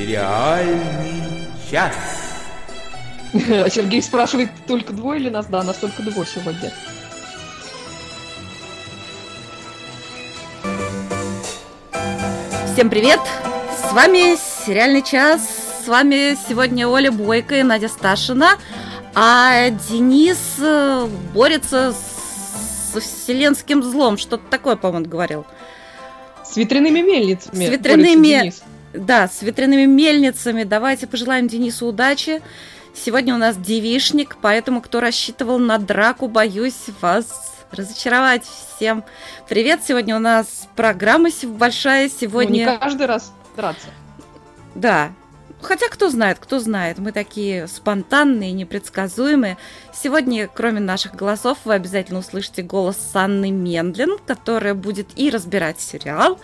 Сериальный час. Сергей спрашивает, только двое или нас? Да, нас только двое сегодня. Всем привет! С вами Сериальный час. С вами сегодня Оля Бойко и Надя Сташина. А Денис э, борется с вселенским злом. Что-то такое, по-моему, говорил. С ветряными мельницами. С ветряными... Да, с ветряными мельницами. Давайте пожелаем Денису удачи. Сегодня у нас девишник, поэтому кто рассчитывал на драку, боюсь вас разочаровать всем. Привет, сегодня у нас программа большая. Сегодня... Ну, не каждый раз драться. Да, Хотя кто знает, кто знает, мы такие спонтанные, непредсказуемые. Сегодня, кроме наших голосов, вы обязательно услышите голос Санны Мендлин, которая будет и разбирать сериал,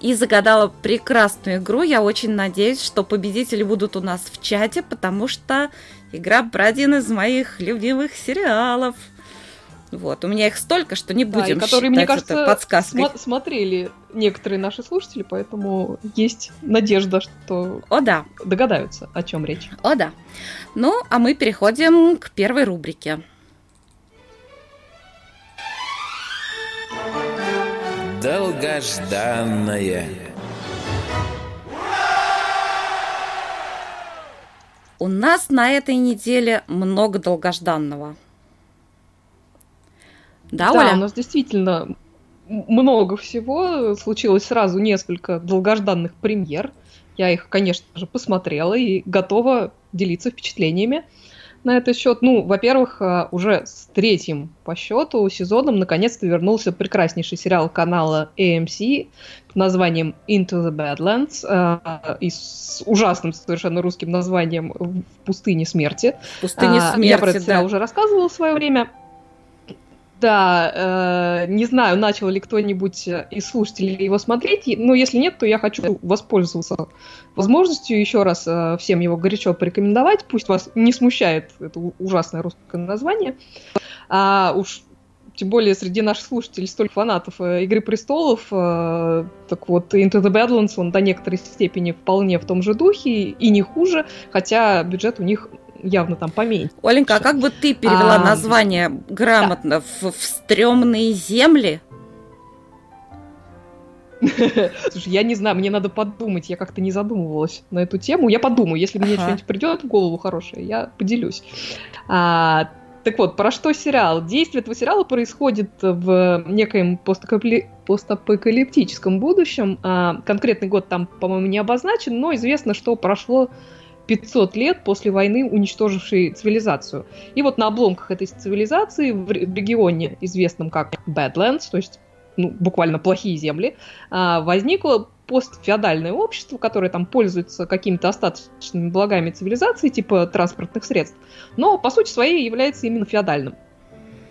и загадала прекрасную игру. Я очень надеюсь, что победители будут у нас в чате, потому что игра про один из моих любимых сериалов – вот, у меня их столько, что не будем да, которые, мне кажется, подсказкой. См- смотрели некоторые наши слушатели, поэтому есть надежда, что О, да. догадаются, о чем речь. О, да. Ну, а мы переходим к первой рубрике. Долгожданное. У нас на этой неделе много долгожданного. Да, да Оля? у нас действительно много всего. Случилось сразу несколько долгожданных премьер. Я их, конечно же, посмотрела и готова делиться впечатлениями на этот счет. Ну, во-первых, э, уже с третьим по счету сезоном наконец-то вернулся прекраснейший сериал канала AMC под названием Into the Badlands э, и с ужасным совершенно русским названием «В пустыне смерти». В пустыне смерти, Я про этот сериал уже рассказывала в свое время. Да, э, не знаю, начал ли кто-нибудь из слушателей его смотреть, но если нет, то я хочу воспользоваться возможностью еще раз э, всем его горячо порекомендовать. Пусть вас не смущает это ужасное русское название. А уж тем более среди наших слушателей столько фанатов э, Игры престолов, э, так вот Into the Badlands, он до некоторой степени вполне в том же духе и не хуже, хотя бюджет у них явно там поменьше. Оленька, а как бы ты перевела а, название грамотно да. в, в стрёмные земли? Слушай, я не знаю, мне надо подумать, я как-то не задумывалась на эту тему. Я подумаю, если мне ага. что-нибудь придет в голову хорошее, я поделюсь. А, так вот, про что сериал? Действие этого сериала происходит в некоем постапокалиптическом будущем. А, конкретный год там, по-моему, не обозначен, но известно, что прошло 500 лет после войны, уничтожившей цивилизацию. И вот на обломках этой цивилизации в регионе, известном как Badlands, то есть ну, буквально плохие земли, а, возникло постфеодальное общество, которое там пользуется какими-то остаточными благами цивилизации, типа транспортных средств, но по сути своей является именно феодальным.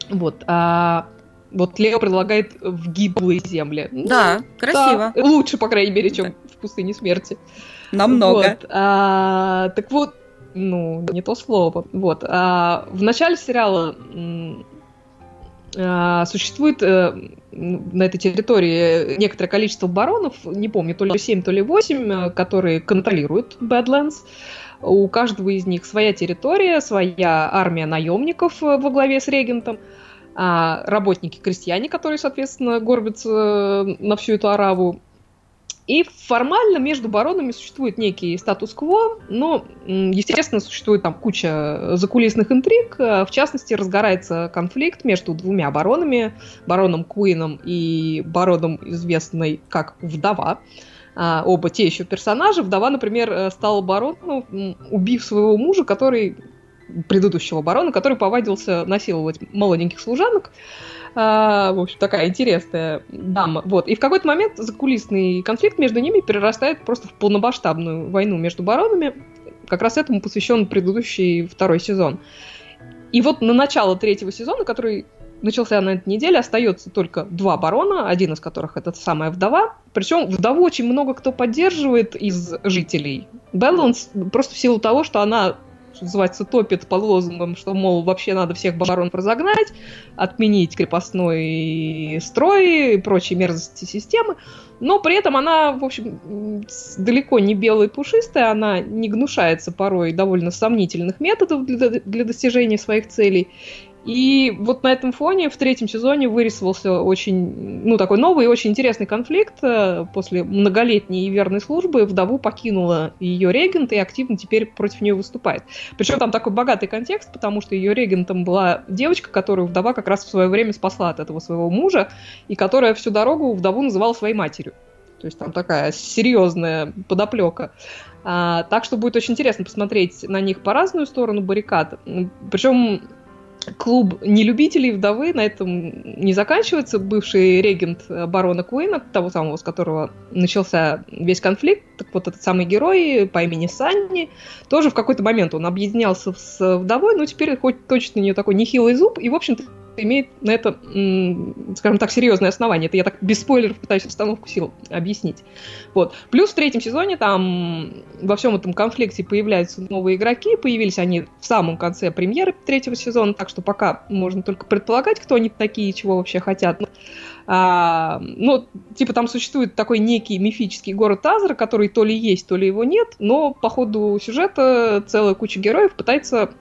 Вот. А, вот Лео предлагает в гиблые земли. Да, ну, красиво. Да, лучше, по крайней мере, чем в пустыне смерти. Намного. Вот, а, так вот, ну, не то слово. Вот. А, в начале сериала а, существует а, на этой территории некоторое количество баронов, не помню, то ли 7, то ли 8, э, которые контролируют Badlands. У каждого из них своя территория, своя армия наемников во главе с регентом, а работники-крестьяне, которые, соответственно, горбятся на всю эту араву, и формально между баронами существует некий статус-кво, но, естественно, существует там куча закулисных интриг. В частности, разгорается конфликт между двумя баронами, бароном Куином и бароном, известной как Вдова. А, оба те еще персонажи. Вдова, например, стала бароном, убив своего мужа, который предыдущего барона, который повадился насиловать молоденьких служанок. А, в общем, такая интересная дама. Вот. И в какой-то момент закулисный конфликт между ними перерастает просто в полномасштабную войну между баронами. Как раз этому посвящен предыдущий второй сезон. И вот на начало третьего сезона, который начался на этой неделе, остается только два барона, один из которых это самая вдова. Причем вдову очень много кто поддерживает из жителей Белланс, просто в силу того, что она что называется, топит под лозунгом, что, мол, вообще надо всех баронов разогнать, отменить крепостной строй и прочие мерзости системы. Но при этом она, в общем, далеко не белая и пушистая, она не гнушается порой довольно сомнительных методов для, для достижения своих целей. И вот на этом фоне в третьем сезоне вырисовался очень, ну, такой новый и очень интересный конфликт. Э, после многолетней и верной службы вдову покинула ее регент и активно теперь против нее выступает. Причем там такой богатый контекст, потому что ее регентом была девочка, которую вдова как раз в свое время спасла от этого своего мужа, и которая всю дорогу вдову называла своей матерью. То есть там такая серьезная подоплека. А, так что будет очень интересно посмотреть на них по разную сторону баррикад. Причем клуб нелюбителей вдовы на этом не заканчивается. Бывший регент барона Куина, того самого, с которого начался весь конфликт, так вот этот самый герой по имени Санни, тоже в какой-то момент он объединялся с вдовой, но теперь хоть точно не такой нехилый зуб, и, в общем-то, имеет на это, скажем так, серьезное основание. Это я так без спойлеров пытаюсь установку сил объяснить. Вот. Плюс в третьем сезоне там во всем этом конфликте появляются новые игроки. Появились они в самом конце премьеры третьего сезона, так что пока можно только предполагать, кто они такие, чего вообще хотят. А, ну, типа там существует такой некий мифический город Азра, который то ли есть, то ли его нет, но по ходу сюжета целая куча героев пытается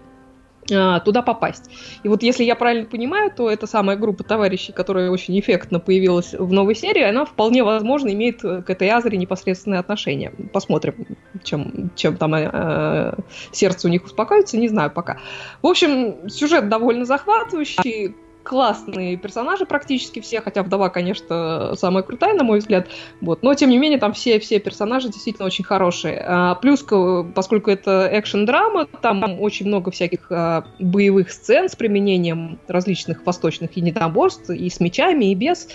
туда попасть. И вот если я правильно понимаю, то эта самая группа товарищей, которая очень эффектно появилась в новой серии, она вполне возможно имеет к этой Азере непосредственное отношение. Посмотрим, чем, чем там э, сердце у них успокоится, не знаю пока. В общем, сюжет довольно захватывающий, классные персонажи практически все, хотя вдова, конечно, самая крутая, на мой взгляд. Вот. Но, тем не менее, там все, все персонажи действительно очень хорошие. А, плюс, поскольку это экшен-драма, там очень много всяких а, боевых сцен с применением различных восточных единоборств, и с мечами, и без.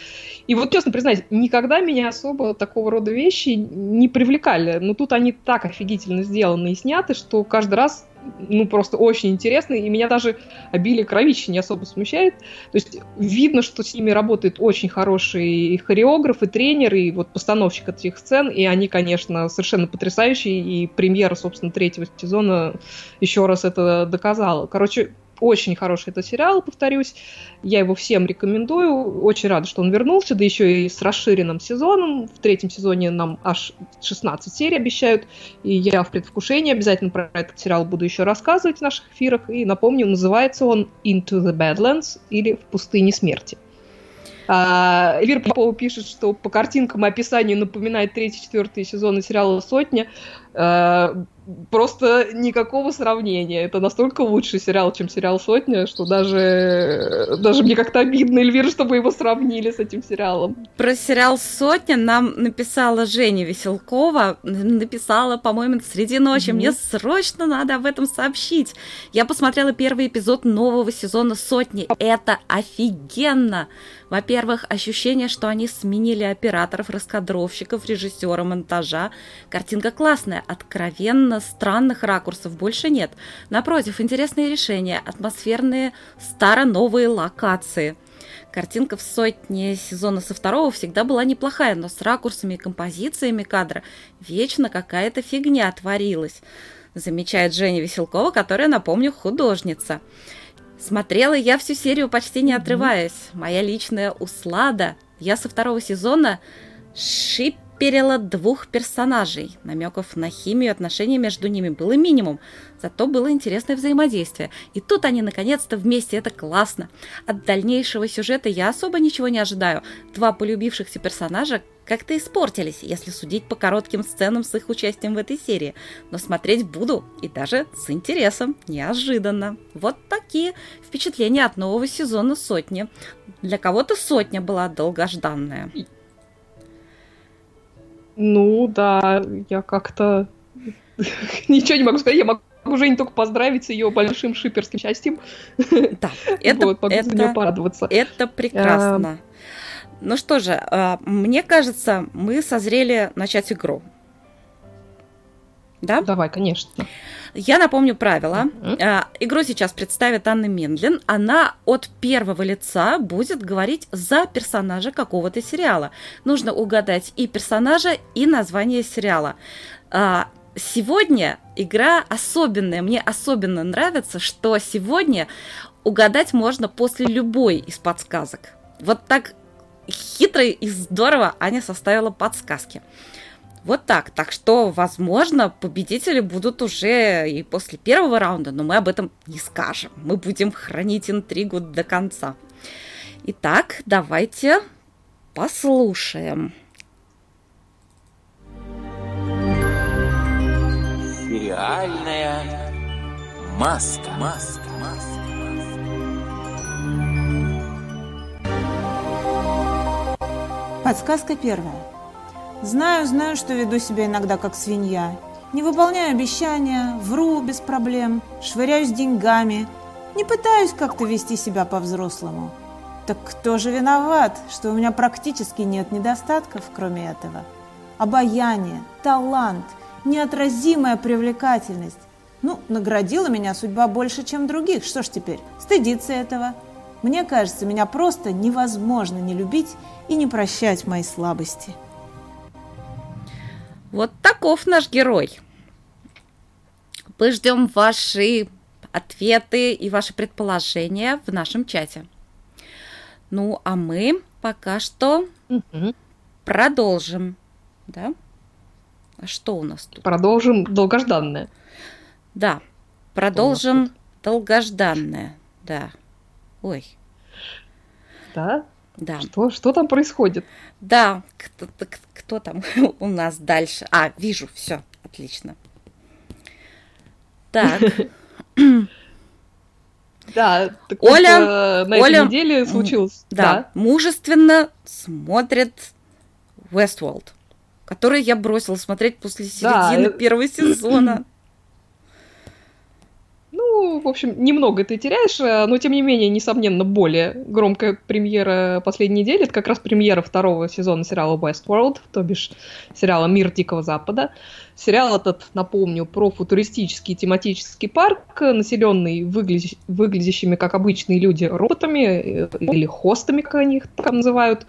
И вот, честно признать, никогда меня особо такого рода вещи не привлекали. Но тут они так офигительно сделаны и сняты, что каждый раз ну, просто очень интересно, и меня даже обилие кровищи не особо смущает. То есть видно, что с ними работает очень хороший и хореограф, и тренер, и вот постановщик этих сцен, и они, конечно, совершенно потрясающие, и премьера, собственно, третьего сезона еще раз это доказала. Короче, очень хороший это сериал, повторюсь. Я его всем рекомендую. Очень рада, что он вернулся, да еще и с расширенным сезоном. В третьем сезоне нам аж 16 серий обещают. И я в предвкушении обязательно про этот сериал буду еще рассказывать в наших эфирах. И напомню, называется он Into the Badlands или В пустыне смерти. А, Эльвира Попова пишет, что по картинкам и описанию напоминает третий-четвертый сезон сериала «Сотня». А, просто никакого сравнения. Это настолько лучший сериал, чем сериал «Сотня», что даже, даже мне как-то обидно, Эльвира, чтобы его сравнили с этим сериалом. Про сериал «Сотня» нам написала Женя Веселкова. Написала, по-моему, среди ночи. Mm-hmm. Мне срочно надо об этом сообщить. Я посмотрела первый эпизод нового сезона «Сотни». Это офигенно! Во-первых, ощущение, что они сменили операторов, раскадровщиков, режиссера, монтажа. Картинка классная, откровенно странных ракурсов больше нет. Напротив, интересные решения, атмосферные старо-новые локации. Картинка в сотне сезона со второго всегда была неплохая, но с ракурсами и композициями кадра вечно какая-то фигня творилась замечает Женя Веселкова, которая, напомню, художница. Смотрела я всю серию почти не отрываясь. Моя личная услада. Я со второго сезона шиперила двух персонажей. Намеков на химию отношений между ними было минимум. Зато было интересное взаимодействие. И тут они наконец-то вместе, это классно. От дальнейшего сюжета я особо ничего не ожидаю. Два полюбившихся персонажа как-то испортились, если судить по коротким сценам с их участием в этой серии. Но смотреть буду, и даже с интересом, неожиданно. Вот такие впечатления от нового сезона «Сотни». Для кого-то «Сотня» была долгожданная. Ну да, я как-то ничего не могу сказать, я могу уже не только поздравить с ее большим шиперским счастьем. Да, это, вот, это, за нее порадоваться. Это прекрасно. А, ну что же, а, мне кажется, мы созрели начать игру. Да? Давай, конечно. Я напомню правила. Uh-huh. Игру сейчас представит Анна Мендлин. Она от первого лица будет говорить за персонажа какого-то сериала. Нужно угадать и персонажа, и название сериала. сегодня игра особенная. Мне особенно нравится, что сегодня угадать можно после любой из подсказок. Вот так хитро и здорово Аня составила подсказки. Вот так. Так что, возможно, победители будут уже и после первого раунда, но мы об этом не скажем. Мы будем хранить интригу до конца. Итак, давайте послушаем. Сериальная маска. Маска. Маска. Подсказка первая. Знаю, знаю, что веду себя иногда как свинья. Не выполняю обещания, вру без проблем, швыряюсь деньгами. Не пытаюсь как-то вести себя по-взрослому. Так кто же виноват, что у меня практически нет недостатков, кроме этого? Обаяние, талант, неотразимая привлекательность. Ну, наградила меня судьба больше, чем других. Что ж теперь, стыдиться этого? Мне кажется, меня просто невозможно не любить и не прощать мои слабости. Вот таков наш герой. Мы ждем ваши ответы и ваши предположения в нашем чате. Ну, а мы пока что угу. продолжим. Да? А что у нас тут? Продолжим долгожданное. Да, продолжим долгожданное. Да. Ой. Да? Да. Что, что там происходит? Да, кто там у нас дальше? А, вижу, все, отлично. Так. Да, так Оля вот, э, на Оля, этой неделе случилось. Да, да, мужественно смотрит Westworld, который я бросила смотреть после середины да. первого сезона. Ну, в общем, немного ты теряешь, э, но тем не менее, несомненно, более громкая премьера последней недели. Это как раз премьера второго сезона сериала Westworld, то бишь сериала «Мир Дикого Запада». Сериал этот, напомню, про футуристический тематический парк, населенный выглядя... выглядящими, как обычные люди, роботами э, или хостами, как они их там называют,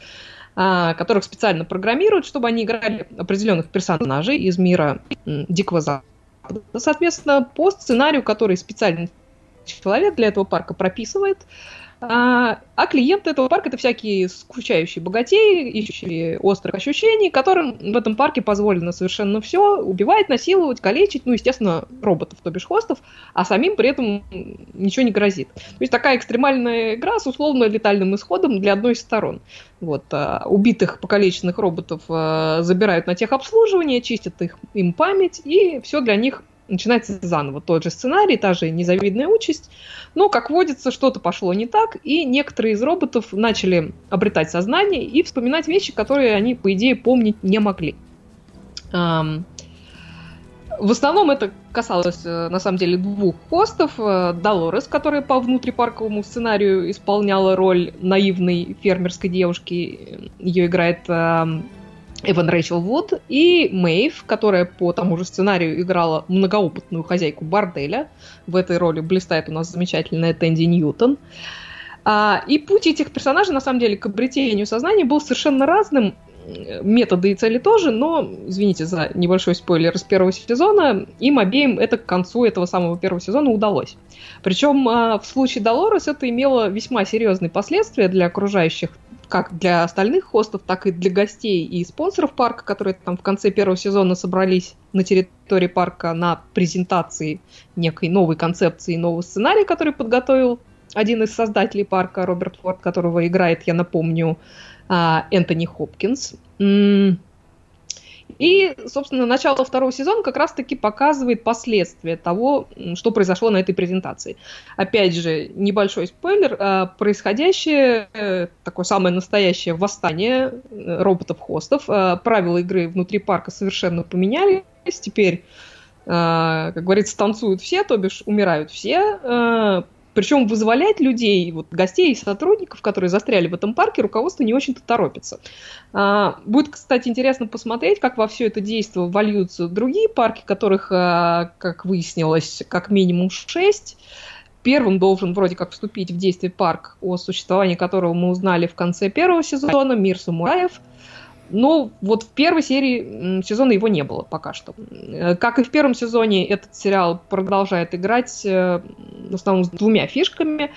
а, которых специально программируют, чтобы они играли определенных персонажей из мира Дикого Запада Соответственно, по сценарию, который специальный человек для этого парка прописывает, а, а клиенты этого парка это всякие скучающие богатеи, ищущие острых ощущений, которым в этом парке позволено совершенно все, убивать, насиловать, калечить, ну, естественно, роботов, то бишь хостов, а самим при этом ничего не грозит. То есть такая экстремальная игра с условно летальным исходом для одной из сторон. Вот, а, убитых, покалеченных роботов а, забирают на техобслуживание, чистят их, им память, и все для них начинается заново. Тот же сценарий, та же незавидная участь. Но, как водится, что-то пошло не так, и некоторые из роботов начали обретать сознание и вспоминать вещи, которые они, по идее, помнить не могли. В основном это касалось, э, на самом деле, двух хостов. Э, Долорес, которая по внутрипарковому сценарию исполняла роль наивной фермерской девушки. Ее играет Эван Рэйчел Вуд и Мэйв, которая по тому же сценарию играла многоопытную хозяйку борделя. В этой роли блистает у нас замечательная Тэнди Ньютон. А, и путь этих персонажей, на самом деле, к обретению сознания был совершенно разным. Методы и цели тоже, но, извините за небольшой спойлер с первого сезона, им обеим это к концу этого самого первого сезона удалось. Причем а, в случае Долорес это имело весьма серьезные последствия для окружающих как для остальных хостов, так и для гостей и спонсоров парка, которые там в конце первого сезона собрались на территории парка на презентации некой новой концепции, нового сценария, который подготовил один из создателей парка, Роберт Форд, которого играет, я напомню, а, Энтони Хопкинс. И, собственно, начало второго сезона как раз-таки показывает последствия того, что произошло на этой презентации. Опять же, небольшой спойлер. А, происходящее, э, такое самое настоящее восстание э, роботов-хостов. А, правила игры внутри парка совершенно поменялись. Теперь, а, как говорится, танцуют все, то бишь умирают все причем вызволять людей, вот, гостей и сотрудников, которые застряли в этом парке, руководство не очень-то торопится. А, будет, кстати, интересно посмотреть, как во все это действие вольются другие парки, которых, а, как выяснилось, как минимум шесть. Первым должен вроде как вступить в действие парк, о существовании которого мы узнали в конце первого сезона, «Мир самураев». Но вот в первой серии сезона его не было пока что. Э, как и в первом сезоне, этот сериал продолжает играть э, в основном с двумя фишками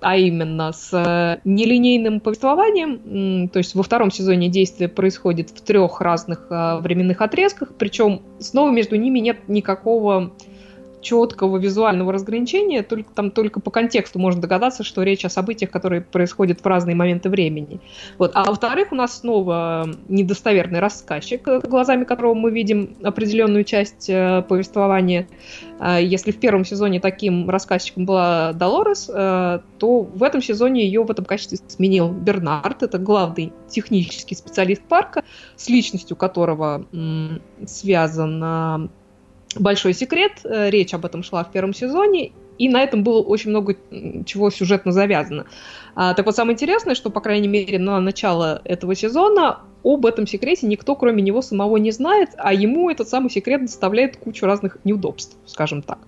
а именно с э, нелинейным повествованием. То есть во втором сезоне действие происходит в трех разных временных отрезках, причем снова между ними нет никакого четкого визуального разграничения, только там только по контексту можно догадаться, что речь о событиях, которые происходят в разные моменты времени. Вот. А во-вторых, у нас снова недостоверный рассказчик, глазами которого мы видим определенную часть э, повествования. Э, если в первом сезоне таким рассказчиком была Долорес, э, то в этом сезоне ее в этом качестве сменил Бернард. Это главный технический специалист парка, с личностью которого м, связан большой секрет. Э, речь об этом шла в первом сезоне, и на этом было очень много чего сюжетно завязано. А, так вот, самое интересное, что, по крайней мере, на начало этого сезона об этом секрете никто, кроме него самого, не знает, а ему этот самый секрет доставляет кучу разных неудобств, скажем так.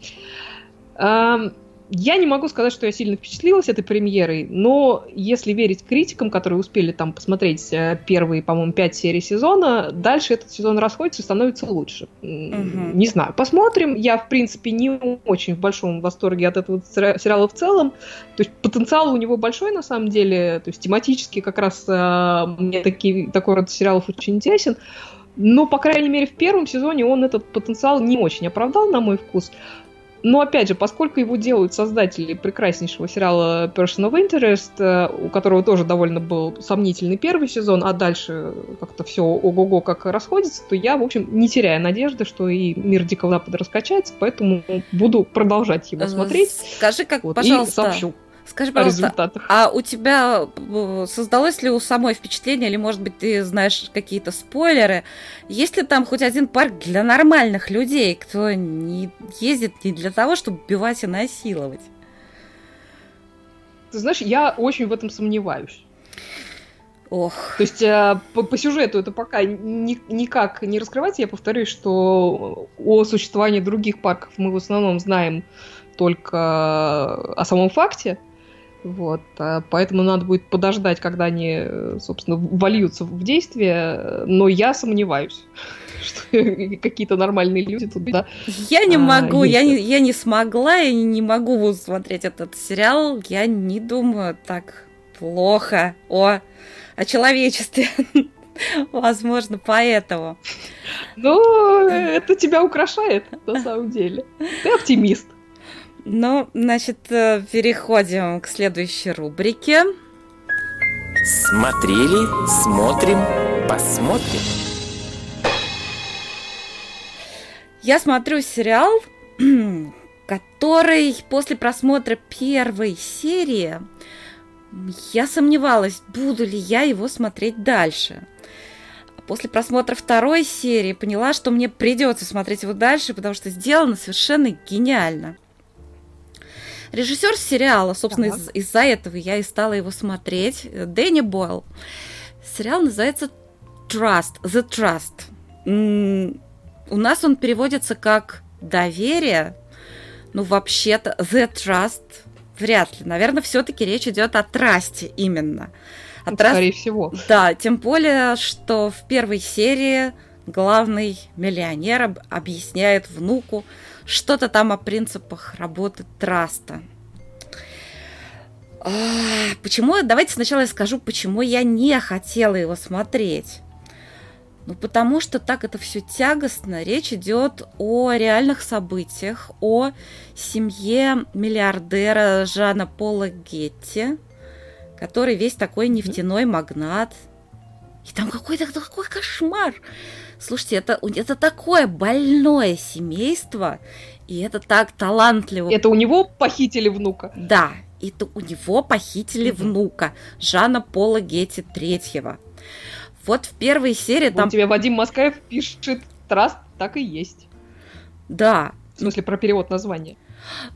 Я не могу сказать, что я сильно впечатлилась этой премьерой, но если верить критикам, которые успели там посмотреть э, первые, по-моему, пять серий сезона, дальше этот сезон расходится и становится лучше. Угу. Не знаю, посмотрим. Я, в принципе, не очень в большом восторге от этого сериала в целом. То есть потенциал у него большой, на самом деле. То есть тематически как раз э, мне такие, такой род сериалов очень интересен. Но, по крайней мере, в первом сезоне он этот потенциал не очень оправдал, на мой вкус. Но опять же, поскольку его делают создатели прекраснейшего сериала Person of Interest, э, у которого тоже довольно был сомнительный первый сезон, а дальше как-то все ого-го как расходится, то я, в общем, не теряю надежды, что и мир Дикого Запада раскачается, поэтому буду продолжать его смотреть. Скажи, как, вот, пожалуйста, и сообщу. Скажи, пожалуйста, а у тебя э, создалось ли у самой впечатление, или, может быть, ты знаешь какие-то спойлеры, есть ли там хоть один парк для нормальных людей, кто не ездит не для того, чтобы убивать и насиловать? Ты знаешь, я очень в этом сомневаюсь. Ох. То есть э, по, по сюжету это пока ни, никак не раскрывается. Я повторюсь, что о существовании других парков мы в основном знаем только о самом факте. Вот, а поэтому надо будет подождать, когда они, собственно, вольются в действие, но я сомневаюсь, что какие-то нормальные люди тут, да. Я не а, могу, я не, я не смогла, я не могу смотреть этот сериал, я не думаю так плохо о, о человечестве. Возможно, поэтому. Ну, это тебя украшает, на самом деле. Ты оптимист. Ну, значит, э, переходим к следующей рубрике. Смотрели, смотрим, посмотрим. Я смотрю сериал, который после просмотра первой серии я сомневалась, буду ли я его смотреть дальше. После просмотра второй серии поняла, что мне придется смотреть его дальше, потому что сделано совершенно гениально. Режиссер сериала, собственно, из- из-за этого я и стала его смотреть, Дэнни Бойл. Сериал называется Trust, The Trust. у нас он переводится как доверие, ну, вообще-то, The Trust вряд ли. Наверное, все-таки речь идет о трасте именно. О ну, трас... Скорее всего. Да, тем более, что в первой серии главный миллионер объясняет внуку, что-то там о принципах работы траста. А, почему? Давайте сначала я скажу, почему я не хотела его смотреть. Ну, потому что так это все тягостно. Речь идет о реальных событиях, о семье миллиардера Жана Пола Гетти, который весь такой нефтяной магнат. И там какой-то такой кошмар. Слушайте, это, это такое больное семейство, и это так талантливо. Это у него похитили внука? Да, это у него похитили mm-hmm. внука Жана Пола Гетти третьего. Вот в первой серии там... У тебя Вадим Москаев пишет «Траст», так и есть. Да. В смысле, про перевод названия.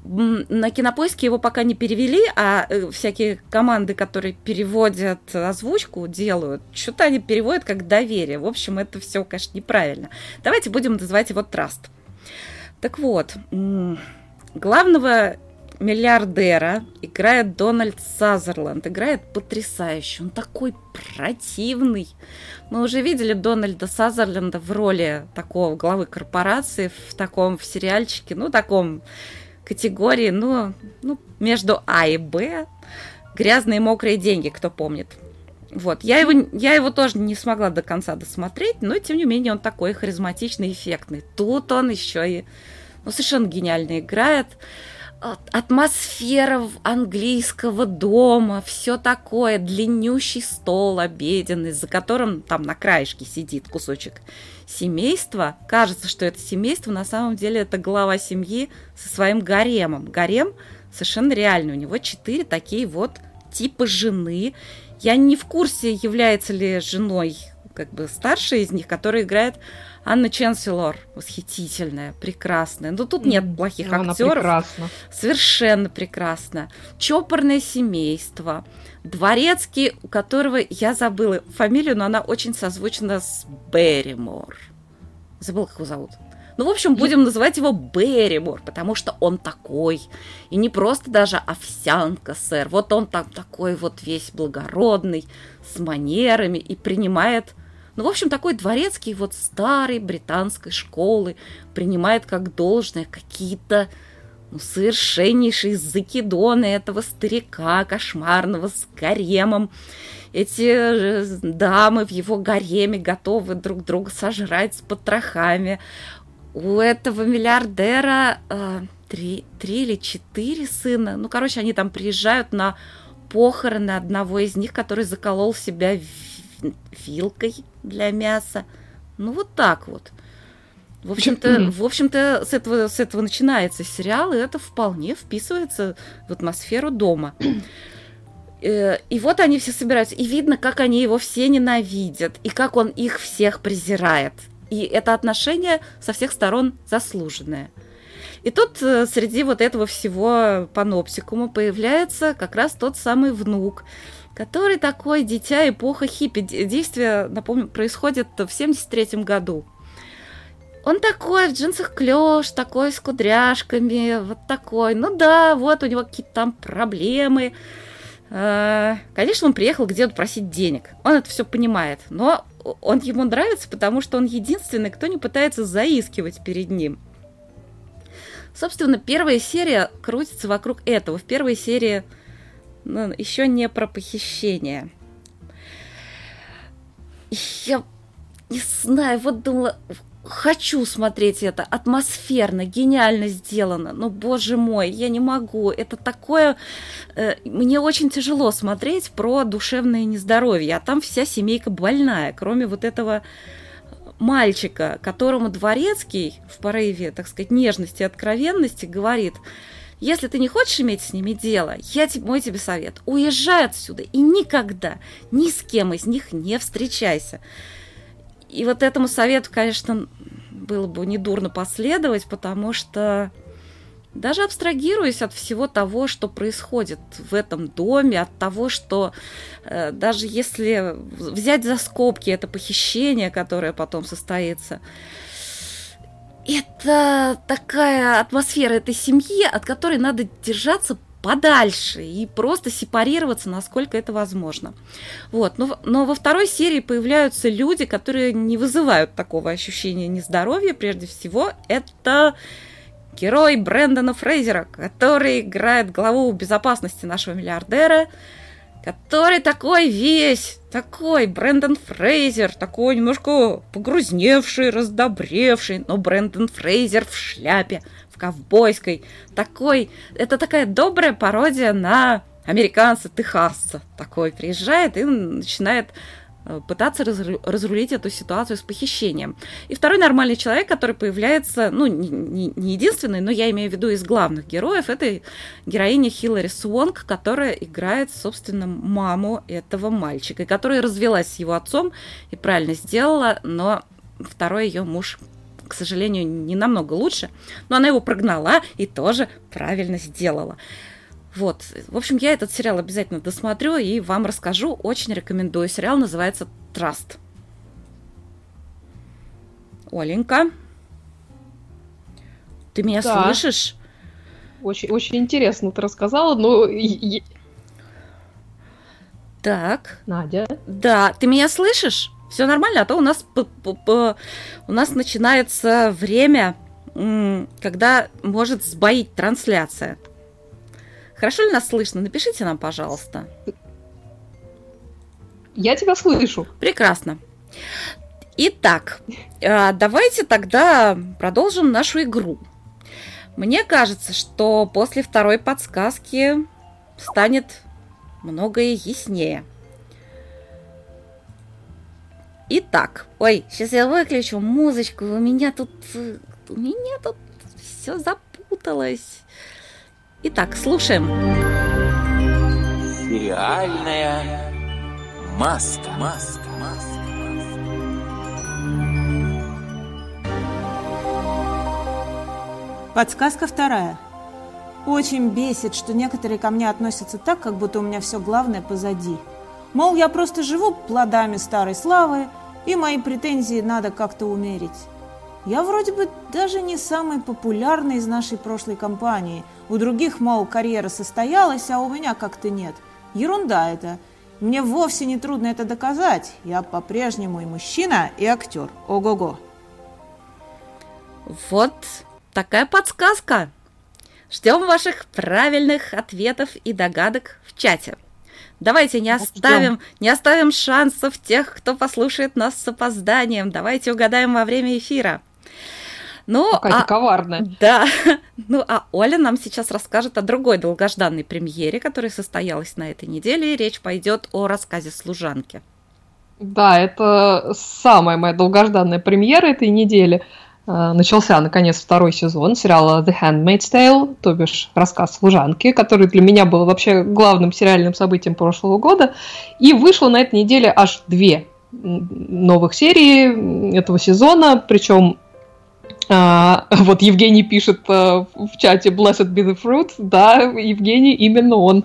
На кинопоиске его пока не перевели, а э, всякие команды, которые переводят озвучку, делают, что-то они переводят как доверие. В общем, это все, конечно, неправильно. Давайте будем называть его траст. Так вот, главного миллиардера играет Дональд Сазерленд. Играет потрясающе. Он такой противный. Мы уже видели Дональда Сазерленда в роли такого главы корпорации в таком в сериальчике, ну, таком категории, ну, ну между А и Б. Грязные мокрые деньги, кто помнит. Вот, я его, я его тоже не смогла до конца досмотреть, но тем не менее он такой харизматичный, эффектный. Тут он еще и ну, совершенно гениально играет атмосфера английского дома, все такое, длиннющий стол обеденный, за которым там на краешке сидит кусочек семейства. Кажется, что это семейство, на самом деле это глава семьи со своим гаремом. Гарем совершенно реальный, у него четыре такие вот типа жены. Я не в курсе, является ли женой как бы старшая из них, которая играет Анна Ченселор восхитительная, прекрасная. Но тут нет плохих Она актеров. прекрасна. Совершенно прекрасно. Чопорное семейство. Дворецкий, у которого я забыла фамилию, но она очень созвучна с Берримор. Забыла, как его зовут. Ну, в общем, будем называть его Берримор, потому что он такой. И не просто даже овсянка, сэр. Вот он там такой вот весь благородный, с манерами и принимает ну, в общем, такой дворецкий вот старой британской школы принимает как должное какие-то ну, совершеннейшие закидоны этого старика кошмарного с гаремом. Эти э, дамы в его гареме готовы друг друга сожрать с потрохами. У этого миллиардера э, три, три или четыре сына. Ну, короче, они там приезжают на похороны одного из них, который заколол себя вилкой для мяса. Ну, вот так вот. В общем-то, в общем-то, с этого, с этого начинается сериал, и это вполне вписывается в атмосферу дома. Э, и вот они все собираются, и видно, как они его все ненавидят, и как он их всех презирает. И это отношение со всех сторон заслуженное. И тут э, среди вот этого всего панопсикума появляется как раз тот самый внук, который такой дитя эпоха хиппи. Действие, напомню, происходит в 73 году. Он такой в джинсах клеш, такой с кудряшками, вот такой. Ну да, вот у него какие-то там проблемы. А, конечно, он приехал где-то просить денег. Он это все понимает. Но он ему нравится, потому что он единственный, кто не пытается заискивать перед ним. Собственно, первая серия крутится вокруг этого. В первой серии ну, еще не про похищение. Я не знаю, вот думала, хочу смотреть это, атмосферно, гениально сделано, но, боже мой, я не могу, это такое, э, мне очень тяжело смотреть про душевное нездоровье, а там вся семейка больная, кроме вот этого мальчика, которому Дворецкий в порыве, так сказать, нежности откровенности говорит, если ты не хочешь иметь с ними дело, я тебе, мой тебе совет, уезжай отсюда и никогда ни с кем из них не встречайся. И вот этому совету, конечно, было бы недурно последовать, потому что даже абстрагируясь от всего того, что происходит в этом доме, от того, что э, даже если взять за скобки это похищение, которое потом состоится, это такая атмосфера этой семьи, от которой надо держаться подальше и просто сепарироваться, насколько это возможно. Вот. Но, но во второй серии появляются люди, которые не вызывают такого ощущения нездоровья. Прежде всего, это герой Брэндона Фрейзера, который играет главу безопасности нашего миллиардера, который такой весь, такой Брэндон Фрейзер, такой немножко погрузневший, раздобревший, но Брэндон Фрейзер в шляпе, в ковбойской, такой, это такая добрая пародия на американца Техаса, такой приезжает и начинает Э, пытаться разрулить эту ситуацию с похищением. И второй нормальный человек, который появляется, ну, не, не единственный, но я имею в виду из главных героев, это героиня Хиллари Свонг, которая играет, собственно, маму этого мальчика, и которая развелась с его отцом и правильно сделала, но второй ее муж к сожалению, не намного лучше, но она его прогнала и тоже правильно сделала. Вот. В общем, я этот сериал обязательно досмотрю и вам расскажу. Очень рекомендую. Сериал называется «Траст». Оленька, ты меня да. слышишь? Очень, очень интересно ты рассказала, но... Так. Надя. Да, ты меня слышишь? Все нормально, а то у нас у нас начинается время, когда может сбоить трансляция. Хорошо ли нас слышно? Напишите нам, пожалуйста. Я тебя слышу. Прекрасно. Итак, э, давайте тогда продолжим нашу игру. Мне кажется, что после второй подсказки станет многое яснее. Итак, ой, сейчас я выключу музычку, у меня тут, у меня тут все запуталось. Итак, слушаем. Сериальная маска. Маска. Маска. Подсказка вторая. Очень бесит, что некоторые ко мне относятся так, как будто у меня все главное позади. Мол, я просто живу плодами старой славы, и мои претензии надо как-то умерить. Я вроде бы даже не самый популярный из нашей прошлой компании. У других, мол, карьера состоялась, а у меня как-то нет. Ерунда это. Мне вовсе не трудно это доказать. Я по-прежнему и мужчина, и актер. Ого-го. Вот такая подсказка. Ждем ваших правильных ответов и догадок в чате. Давайте не оставим, не оставим шансов тех, кто послушает нас с опозданием. Давайте угадаем во время эфира. Ну, Какая-то а, коварная. Да. Ну, а Оля нам сейчас расскажет о другой долгожданной премьере, которая состоялась на этой неделе. Речь пойдет о рассказе служанки. Да, это самая моя долгожданная премьера этой недели. Э, начался, наконец, второй сезон сериала The Handmaid's Tale, то бишь рассказ служанки, который для меня был вообще главным сериальным событием прошлого года. И вышло на этой неделе аж две новых серии этого сезона, причем а, вот Евгений пишет а, в чате Blessed be the fruit, да, Евгений именно он.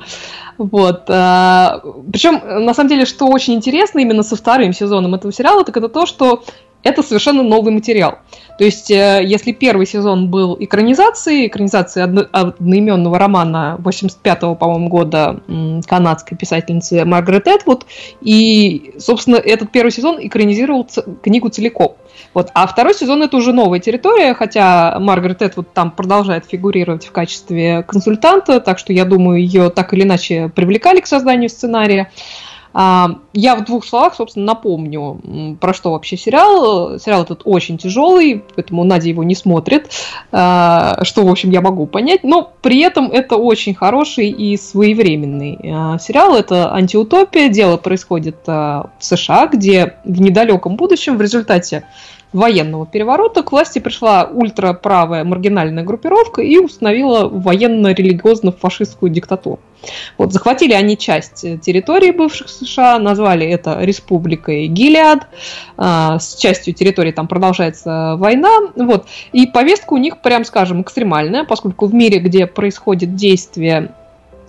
Вот. А, причем, на самом деле, что очень интересно именно со вторым сезоном этого сериала, так это то, что это совершенно новый материал. То есть, э, если первый сезон был экранизацией, экранизацией одно, одноименного романа 85-го, по-моему, года канадской писательницы Маргарет Этвуд, и, собственно, этот первый сезон экранизировал книгу целиком. Вот. А второй сезон это уже новая территория, хотя Маргарет Этвуд там продолжает фигурировать в качестве консультанта, так что я думаю, ее так или иначе привлекали к созданию сценария. А, я в двух словах, собственно, напомню, про что вообще сериал. Сериал этот очень тяжелый, поэтому Надя его не смотрит, а, что, в общем, я могу понять. Но при этом это очень хороший и своевременный а, сериал. Это антиутопия. Дело происходит в США, где в недалеком будущем в результате военного переворота к власти пришла ультраправая маргинальная группировка и установила военно-религиозно-фашистскую диктатуру. Вот, захватили они часть территории бывших США, назвали это республикой Гилиад. А, с частью территории там продолжается война. Вот. И повестка у них, прям скажем, экстремальная, поскольку в мире, где происходит действие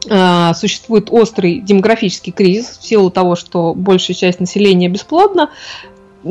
а, существует острый демографический кризис в силу того, что большая часть населения бесплодна,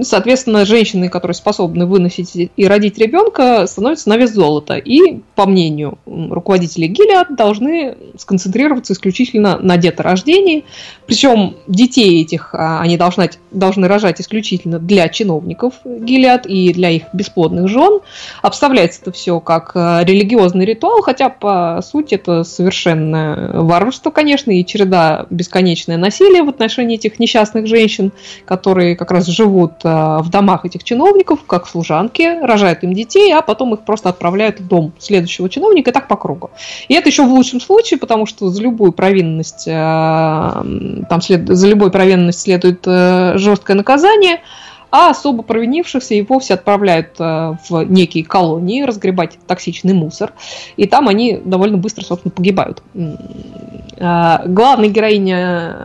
соответственно, женщины, которые способны выносить и родить ребенка, становятся на вес золота. И, по мнению руководителей Гилиад, должны сконцентрироваться исключительно на деторождении. Причем детей этих а, они должны, должны рожать исключительно для чиновников Гилиад и для их бесплодных жен. Обставляется это все как а, религиозный ритуал, хотя, по сути, это совершенно варварство, конечно, и череда бесконечное насилие в отношении этих несчастных женщин, которые как раз живут в домах этих чиновников, как служанки, рожают им детей, а потом их просто отправляют в дом следующего чиновника, и так по кругу. И это еще в лучшем случае, потому что за любую провинность, э, там след, за любой провинность следует э, жесткое наказание, а особо провинившихся и вовсе отправляют в некие колонии разгребать токсичный мусор, и там они довольно быстро, собственно, погибают. Э, главная героиня,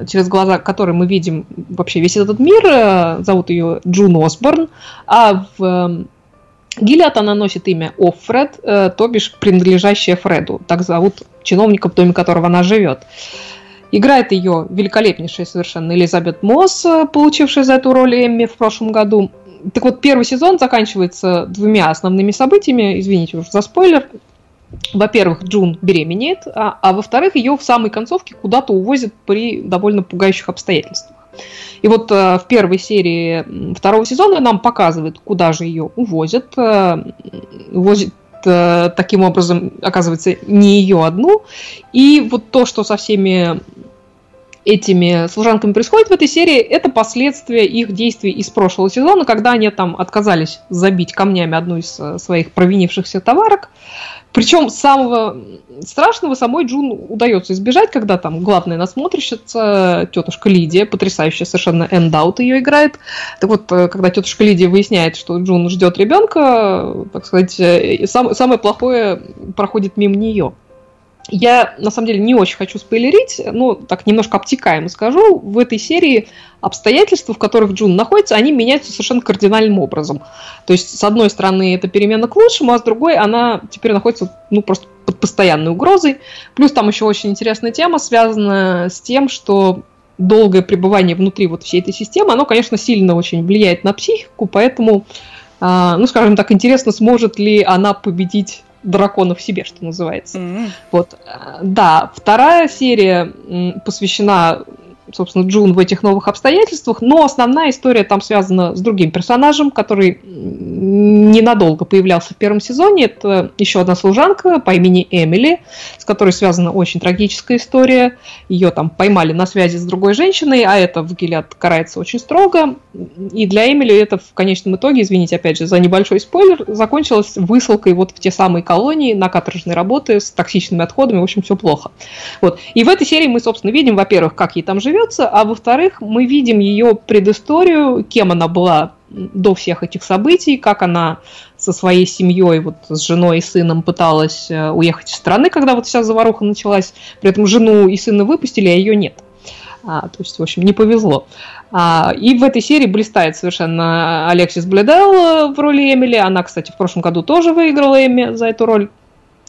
э, через глаза которой мы видим вообще весь этот мир, э, зовут ее Джун Осборн, а в Гиллиад она носит имя Оффред, то бишь принадлежащее Фреду, так зовут чиновника, в доме которого она живет. Играет ее великолепнейшая совершенно Элизабет Мосс, получившая за эту роль Эмми в прошлом году. Так вот, первый сезон заканчивается двумя основными событиями, извините уж за спойлер, во-первых, Джун беременеет, а, а во-вторых, ее в самой концовке куда-то увозят при довольно пугающих обстоятельствах. И вот э, в первой серии второго сезона нам показывают, куда же ее увозят. Э, увозят э, таким образом, оказывается, не ее одну. И вот то, что со всеми этими служанками происходит в этой серии, это последствия их действий из прошлого сезона, когда они там отказались забить камнями одну из э, своих провинившихся товарок. Причем самого страшного самой Джун удается избежать, когда там главная насмотрщица, тетушка Лидия, потрясающая совершенно эндаут ее играет. Так вот, э, когда тетушка Лидия выясняет, что Джун ждет ребенка, так сказать, э, сам, самое плохое проходит мимо нее. Я, на самом деле, не очень хочу спойлерить, но так немножко обтекаемо скажу. В этой серии обстоятельства, в которых Джун находится, они меняются совершенно кардинальным образом. То есть, с одной стороны, это перемена к лучшему, а с другой она теперь находится ну, просто под постоянной угрозой. Плюс там еще очень интересная тема, связанная с тем, что долгое пребывание внутри вот всей этой системы, оно, конечно, сильно очень влияет на психику, поэтому, а, ну, скажем так, интересно, сможет ли она победить дракона в себе, что называется. Mm-hmm. Вот, э, да, вторая серия посвящена собственно, Джун в этих новых обстоятельствах, но основная история там связана с другим персонажем, который ненадолго появлялся в первом сезоне. Это еще одна служанка по имени Эмили, с которой связана очень трагическая история. Ее там поймали на связи с другой женщиной, а это в Гелиад карается очень строго. И для Эмили это в конечном итоге, извините опять же за небольшой спойлер, закончилось высылкой вот в те самые колонии на каторжной работы с токсичными отходами. В общем, все плохо. Вот. И в этой серии мы, собственно, видим, во-первых, как ей там живет, живется, а во-вторых, мы видим ее предысторию, кем она была до всех этих событий, как она со своей семьей, вот с женой и сыном пыталась э, уехать из страны, когда вот вся заваруха началась. При этом жену и сына выпустили, а ее нет. А, то есть, в общем, не повезло. А, и в этой серии блистает совершенно Алексис Бледел э, в роли Эмили. Она, кстати, в прошлом году тоже выиграла Эми за эту роль.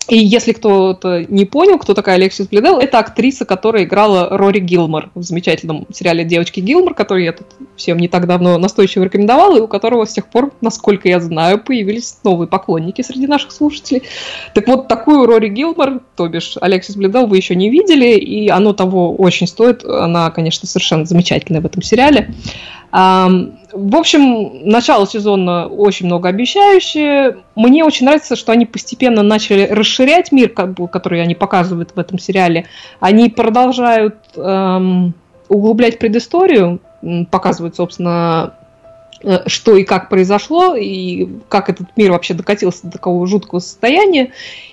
И если кто-то не понял, кто такая Алексис Бледел, это актриса, которая играла Рори Гилмор в замечательном сериале «Девочки Гилмор», который я тут всем не так давно настойчиво рекомендовала, и у которого с тех пор, насколько я знаю, появились новые поклонники среди наших слушателей. Так вот, такую Рори Гилмор, то бишь Алексис Бледел, вы еще не видели, и оно того очень стоит. Она, конечно, совершенно замечательная в этом сериале. В общем, начало сезона очень многообещающее. Мне очень нравится, что они постепенно начали расширять мир, который они показывают в этом сериале. Они продолжают эм, углублять предысторию, показывают, собственно, что и как произошло, и как этот мир вообще докатился до такого жуткого состояния,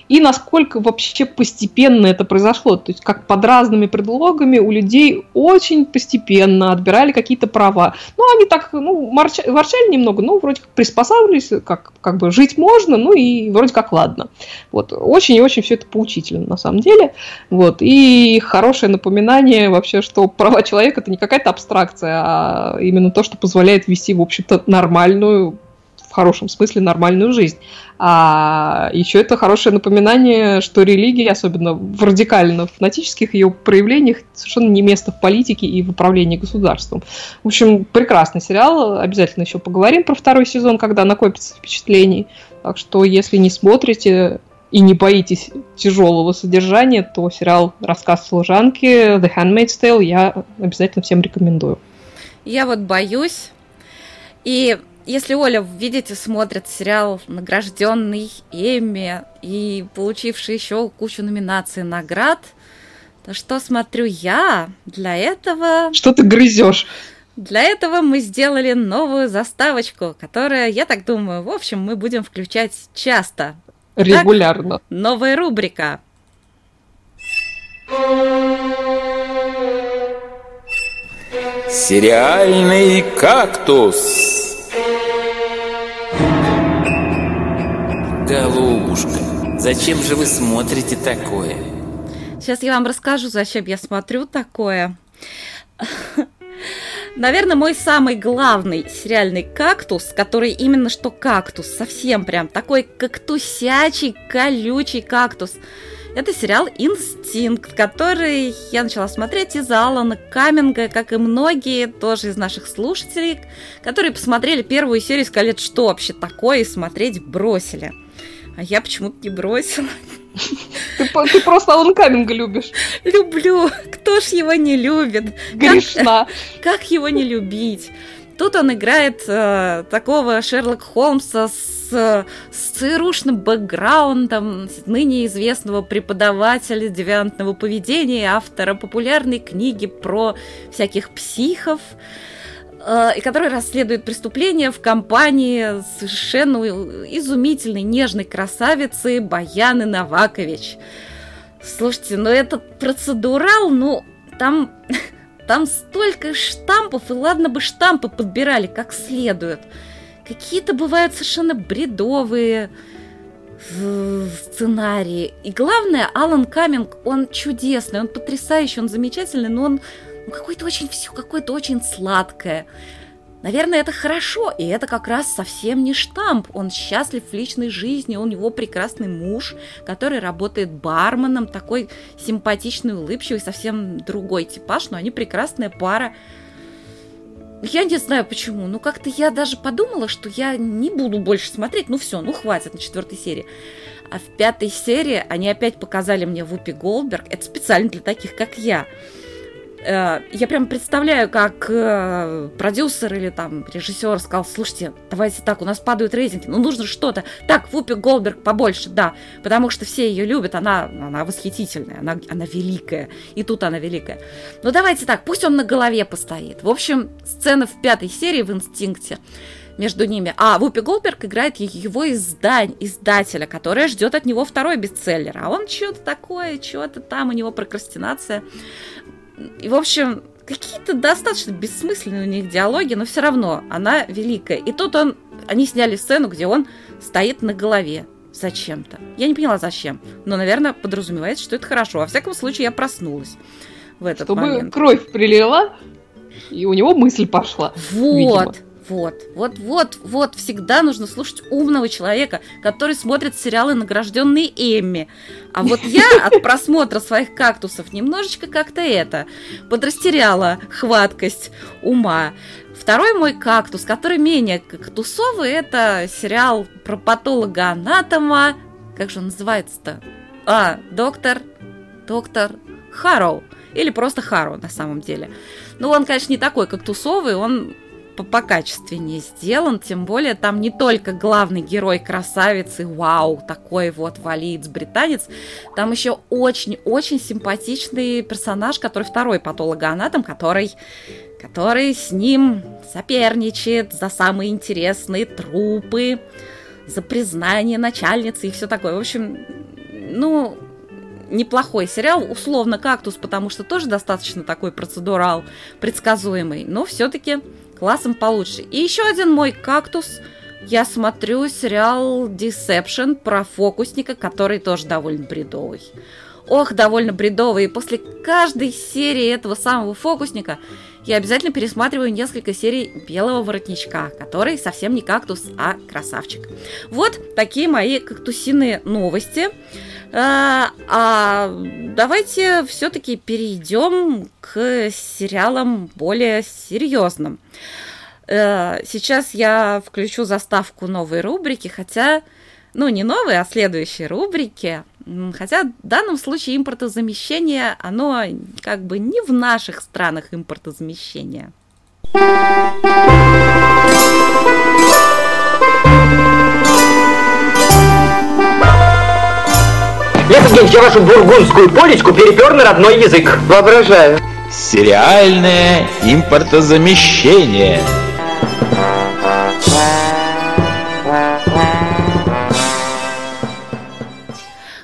и насколько вообще постепенно это произошло. То есть как под разными предлогами у людей очень постепенно отбирали какие-то права. Ну, они так, ну, ворчали, ворчали немного, но вроде как приспосабливались, как, как бы жить можно, ну и вроде как ладно. Вот. Очень и очень все это поучительно на самом деле. Вот. И хорошее напоминание вообще, что права человека это не какая-то абстракция, а именно то, что позволяет вести, в общем, общем-то, нормальную, в хорошем смысле, нормальную жизнь. А еще это хорошее напоминание, что религия, особенно в радикально-фанатических ее проявлениях, совершенно не место в политике и в управлении государством. В общем, прекрасный сериал. Обязательно еще поговорим про второй сезон, когда накопится впечатлений. Так что, если не смотрите, и не боитесь тяжелого содержания, то сериал «Рассказ служанки» The Handmaid's Tale я обязательно всем рекомендую. Я вот боюсь, и если Оля, видите, смотрит сериал награжденный Эмми и получивший еще кучу номинаций наград, то что смотрю я для этого... Что ты грызешь? Для этого мы сделали новую заставочку, которая, я так думаю, в общем, мы будем включать часто. Регулярно. Так, новая рубрика. Сериальный кактус. Голубушка, зачем же вы смотрите такое? Сейчас я вам расскажу, зачем я смотрю такое. Наверное, мой самый главный сериальный кактус, который именно что кактус, совсем прям такой кактусячий, колючий кактус – это сериал «Инстинкт», который я начала смотреть из Алана Каминга, как и многие тоже из наших слушателей, которые посмотрели первую серию и сказали, что вообще такое, и смотреть бросили. А я почему-то не бросила. Ты, ты просто Алан Каминга любишь. Люблю. Кто ж его не любит? Грешна. Как, как его не любить? Тут он играет э, такого Шерлок Холмса с, с ЦРУшным бэкграундом, ныне известного преподавателя девиантного поведения, автора популярной книги про всяких психов, э, и который расследует преступления в компании совершенно изумительной, нежной красавицы Баяны Навакович. Слушайте, ну этот процедурал, ну, там там столько штампов, и ладно бы штампы подбирали как следует. Какие-то бывают совершенно бредовые сценарии. И главное, Алан Каминг, он чудесный, он потрясающий, он замечательный, но он ну, какой-то очень все, какое-то очень сладкое. Наверное, это хорошо, и это как раз совсем не штамп. Он счастлив в личной жизни, у него прекрасный муж, который работает барменом, такой симпатичный, улыбчивый, совсем другой типаж, но они прекрасная пара. Я не знаю почему, но как-то я даже подумала, что я не буду больше смотреть. Ну все, ну хватит на четвертой серии. А в пятой серии они опять показали мне Вупи Голдберг. Это специально для таких, как я. Э, я прям представляю, как э, продюсер или там режиссер сказал, слушайте, давайте так, у нас падают рейтинги, ну нужно что-то. Так, Вупи Голдберг побольше, да, потому что все ее любят, она, она восхитительная, она, она великая, и тут она великая. Ну давайте так, пусть он на голове постоит. В общем, сцена в пятой серии в «Инстинкте» между ними. А Вупи Голдберг играет его издань, издателя, которая ждет от него второй бестселлер. А он что-то такое, что-то там, у него прокрастинация. И, в общем, какие-то достаточно бессмысленные у них диалоги, но все равно она великая. И тут он, они сняли сцену, где он стоит на голове зачем-то. Я не поняла, зачем. Но, наверное, подразумевается, что это хорошо. Во всяком случае, я проснулась в этот Чтобы момент. кровь прилила, и у него мысль пошла. Вот. Видимо. Вот, вот, вот, вот, всегда нужно слушать умного человека, который смотрит сериалы, награжденные Эмми. А вот я от просмотра своих кактусов немножечко как-то это подрастеряла хваткость ума. Второй мой кактус, который менее кактусовый, это сериал про патолога-анатома. Как же он называется-то? А, доктор... Доктор Харроу. Или просто Харроу на самом деле. Ну, он, конечно, не такой кактусовый, он покачественнее сделан, тем более там не только главный герой красавицы, вау, такой вот валиец британец, там еще очень-очень симпатичный персонаж, который второй патологоанатом, который который с ним соперничает за самые интересные трупы, за признание начальницы и все такое. В общем, ну, неплохой сериал, условно «Кактус», потому что тоже достаточно такой процедурал предсказуемый, но все-таки классом получше. И еще один мой кактус. Я смотрю сериал Deception про фокусника, который тоже довольно бредовый. Ох, довольно бредовый. И после каждой серии этого самого фокусника я обязательно пересматриваю несколько серий Белого воротничка, который совсем не кактус, а красавчик. Вот такие мои кактусиные новости. А, а давайте все-таки перейдем к сериалам более серьезным. А, сейчас я включу заставку новой рубрики, хотя, ну, не новой, а следующей рубрики. Хотя в данном случае импортозамещение, оно как бы не в наших странах импортозамещение. Летом я вашу бургундскую полечку перепер на родной язык. Воображаю. Сериальное импортозамещение.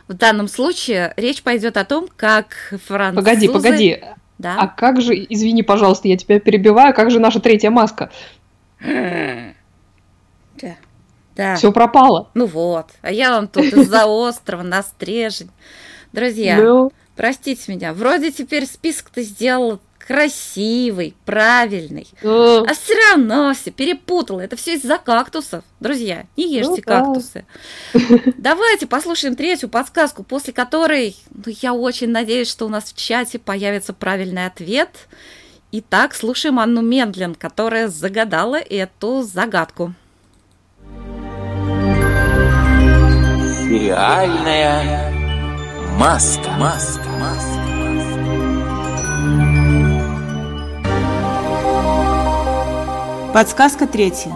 В данном случае речь пойдет о том, как французы... Погоди, погоди. Да? А как же, извини, пожалуйста, я тебя перебиваю, как же наша третья маска? Да. Да. Все пропало. Ну вот. А я вам тут из-за острова на стрежень. Друзья, ну. простите меня. Вроде теперь список-то сделал красивый, правильный. Uh. А все равно все перепутала. Это все из-за кактусов. Друзья, не ешьте ну, кактусы. Давайте послушаем третью подсказку, после которой ну, я очень надеюсь, что у нас в чате появится правильный ответ. Итак, слушаем Анну Мендлин, которая загадала эту загадку. Сериальное Маска. Маска. Маска. Подсказка третья.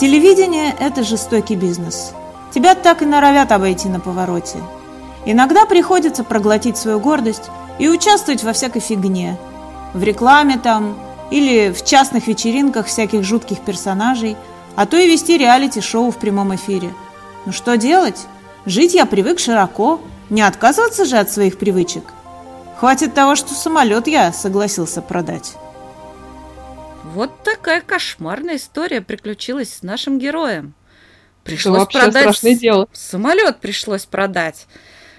Телевидение – это жестокий бизнес. Тебя так и норовят обойти на повороте. Иногда приходится проглотить свою гордость и участвовать во всякой фигне. В рекламе там, или в частных вечеринках всяких жутких персонажей, а то и вести реалити-шоу в прямом эфире. Ну что делать? Жить я привык широко, не отказываться же от своих привычек. Хватит того, что самолет я согласился продать. Вот такая кошмарная история приключилась с нашим героем. Пришлось вообще продать страшное дело. Самолет пришлось продать.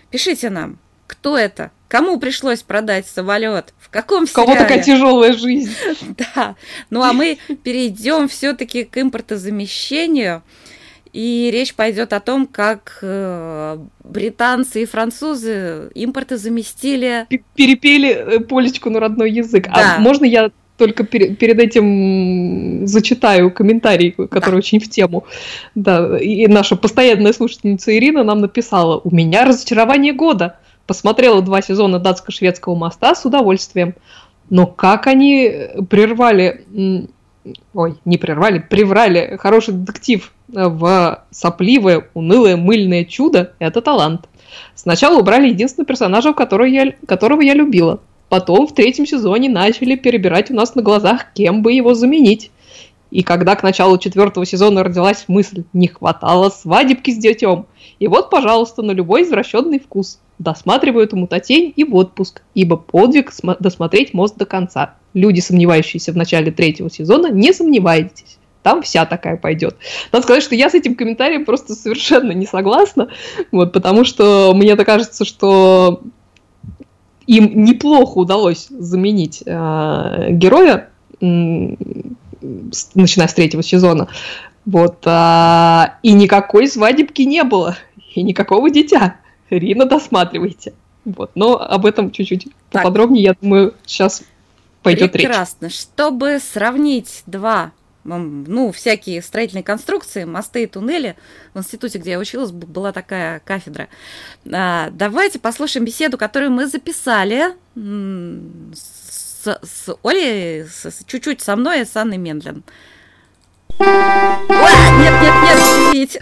Пишите нам, кто это? Кому пришлось продать самолет? В каком сериале? У кого такая тяжелая жизнь. Да. Ну а мы перейдем все-таки к импортозамещению. И речь пойдет о том, как э, британцы и французы импорты заместили. Перепели э, полечку на родной язык. А да. А можно я только пер, перед этим зачитаю комментарий, который да. очень в тему. Да, и наша постоянная слушательница Ирина нам написала: У меня разочарование года. Посмотрела два сезона датско-шведского моста с удовольствием. Но как они прервали, ой, не прервали, приврали хороший детектив в сопливое, унылое, мыльное чудо, это талант. Сначала убрали единственного персонажа, которого я, которого я любила. Потом в третьем сезоне начали перебирать у нас на глазах, кем бы его заменить. И когда к началу четвертого сезона родилась мысль, не хватало свадебки с детем. И вот, пожалуйста, на любой извращенный вкус. Досматривают мутатень и в отпуск, ибо подвиг досмотреть мост до конца. Люди, сомневающиеся в начале третьего сезона, не сомневайтесь. Там вся такая пойдет. Надо сказать, что я с этим комментарием просто совершенно не согласна, вот, потому что мне так кажется, что им неплохо удалось заменить э, героя, э, начиная с третьего сезона. Вот, э, и никакой свадебки не было, и никакого дитя. Рина, досматривайте. Вот, но об этом чуть-чуть так. поподробнее, я думаю, сейчас пойдет Прекрасно. речь. Прекрасно. Чтобы сравнить два ну, всякие строительные конструкции, мосты и туннели. В институте, где я училась, была такая кафедра. А, давайте послушаем беседу, которую мы записали с, с Олей, чуть-чуть со мной и с Анной Мендлин.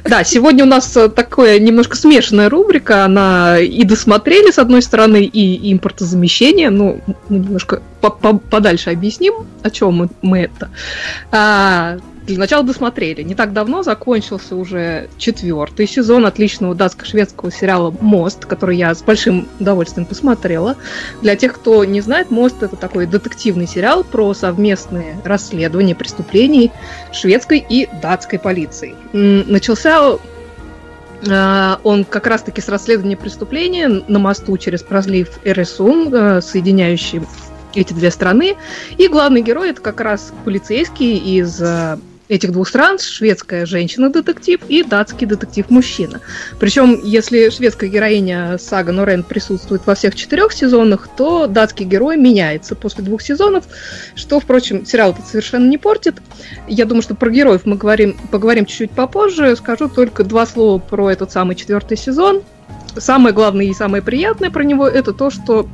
Да, сегодня у нас э, такая немножко смешанная рубрика. Она и досмотрели, с одной стороны, и импортозамещение. Ну, немножко по -по подальше объясним, о чем мы, мы это. А, для начала досмотрели. Не так давно закончился уже четвертый сезон отличного датско-шведского сериала «Мост», который я с большим удовольствием посмотрела. Для тех, кто не знает, «Мост» — это такой детективный сериал про совместные расследования преступлений шведской и датской полиции. Начался э, он как раз-таки с расследования преступления на мосту через прозлив Эресун, э, соединяющий эти две страны. И главный герой это как раз полицейский из э, этих двух стран шведская женщина-детектив и датский детектив-мужчина. Причем, если шведская героиня Сага Норен присутствует во всех четырех сезонах, то датский герой меняется после двух сезонов, что, впрочем, сериал это совершенно не портит. Я думаю, что про героев мы говорим, поговорим чуть-чуть попозже. Скажу только два слова про этот самый четвертый сезон. Самое главное и самое приятное про него это то, что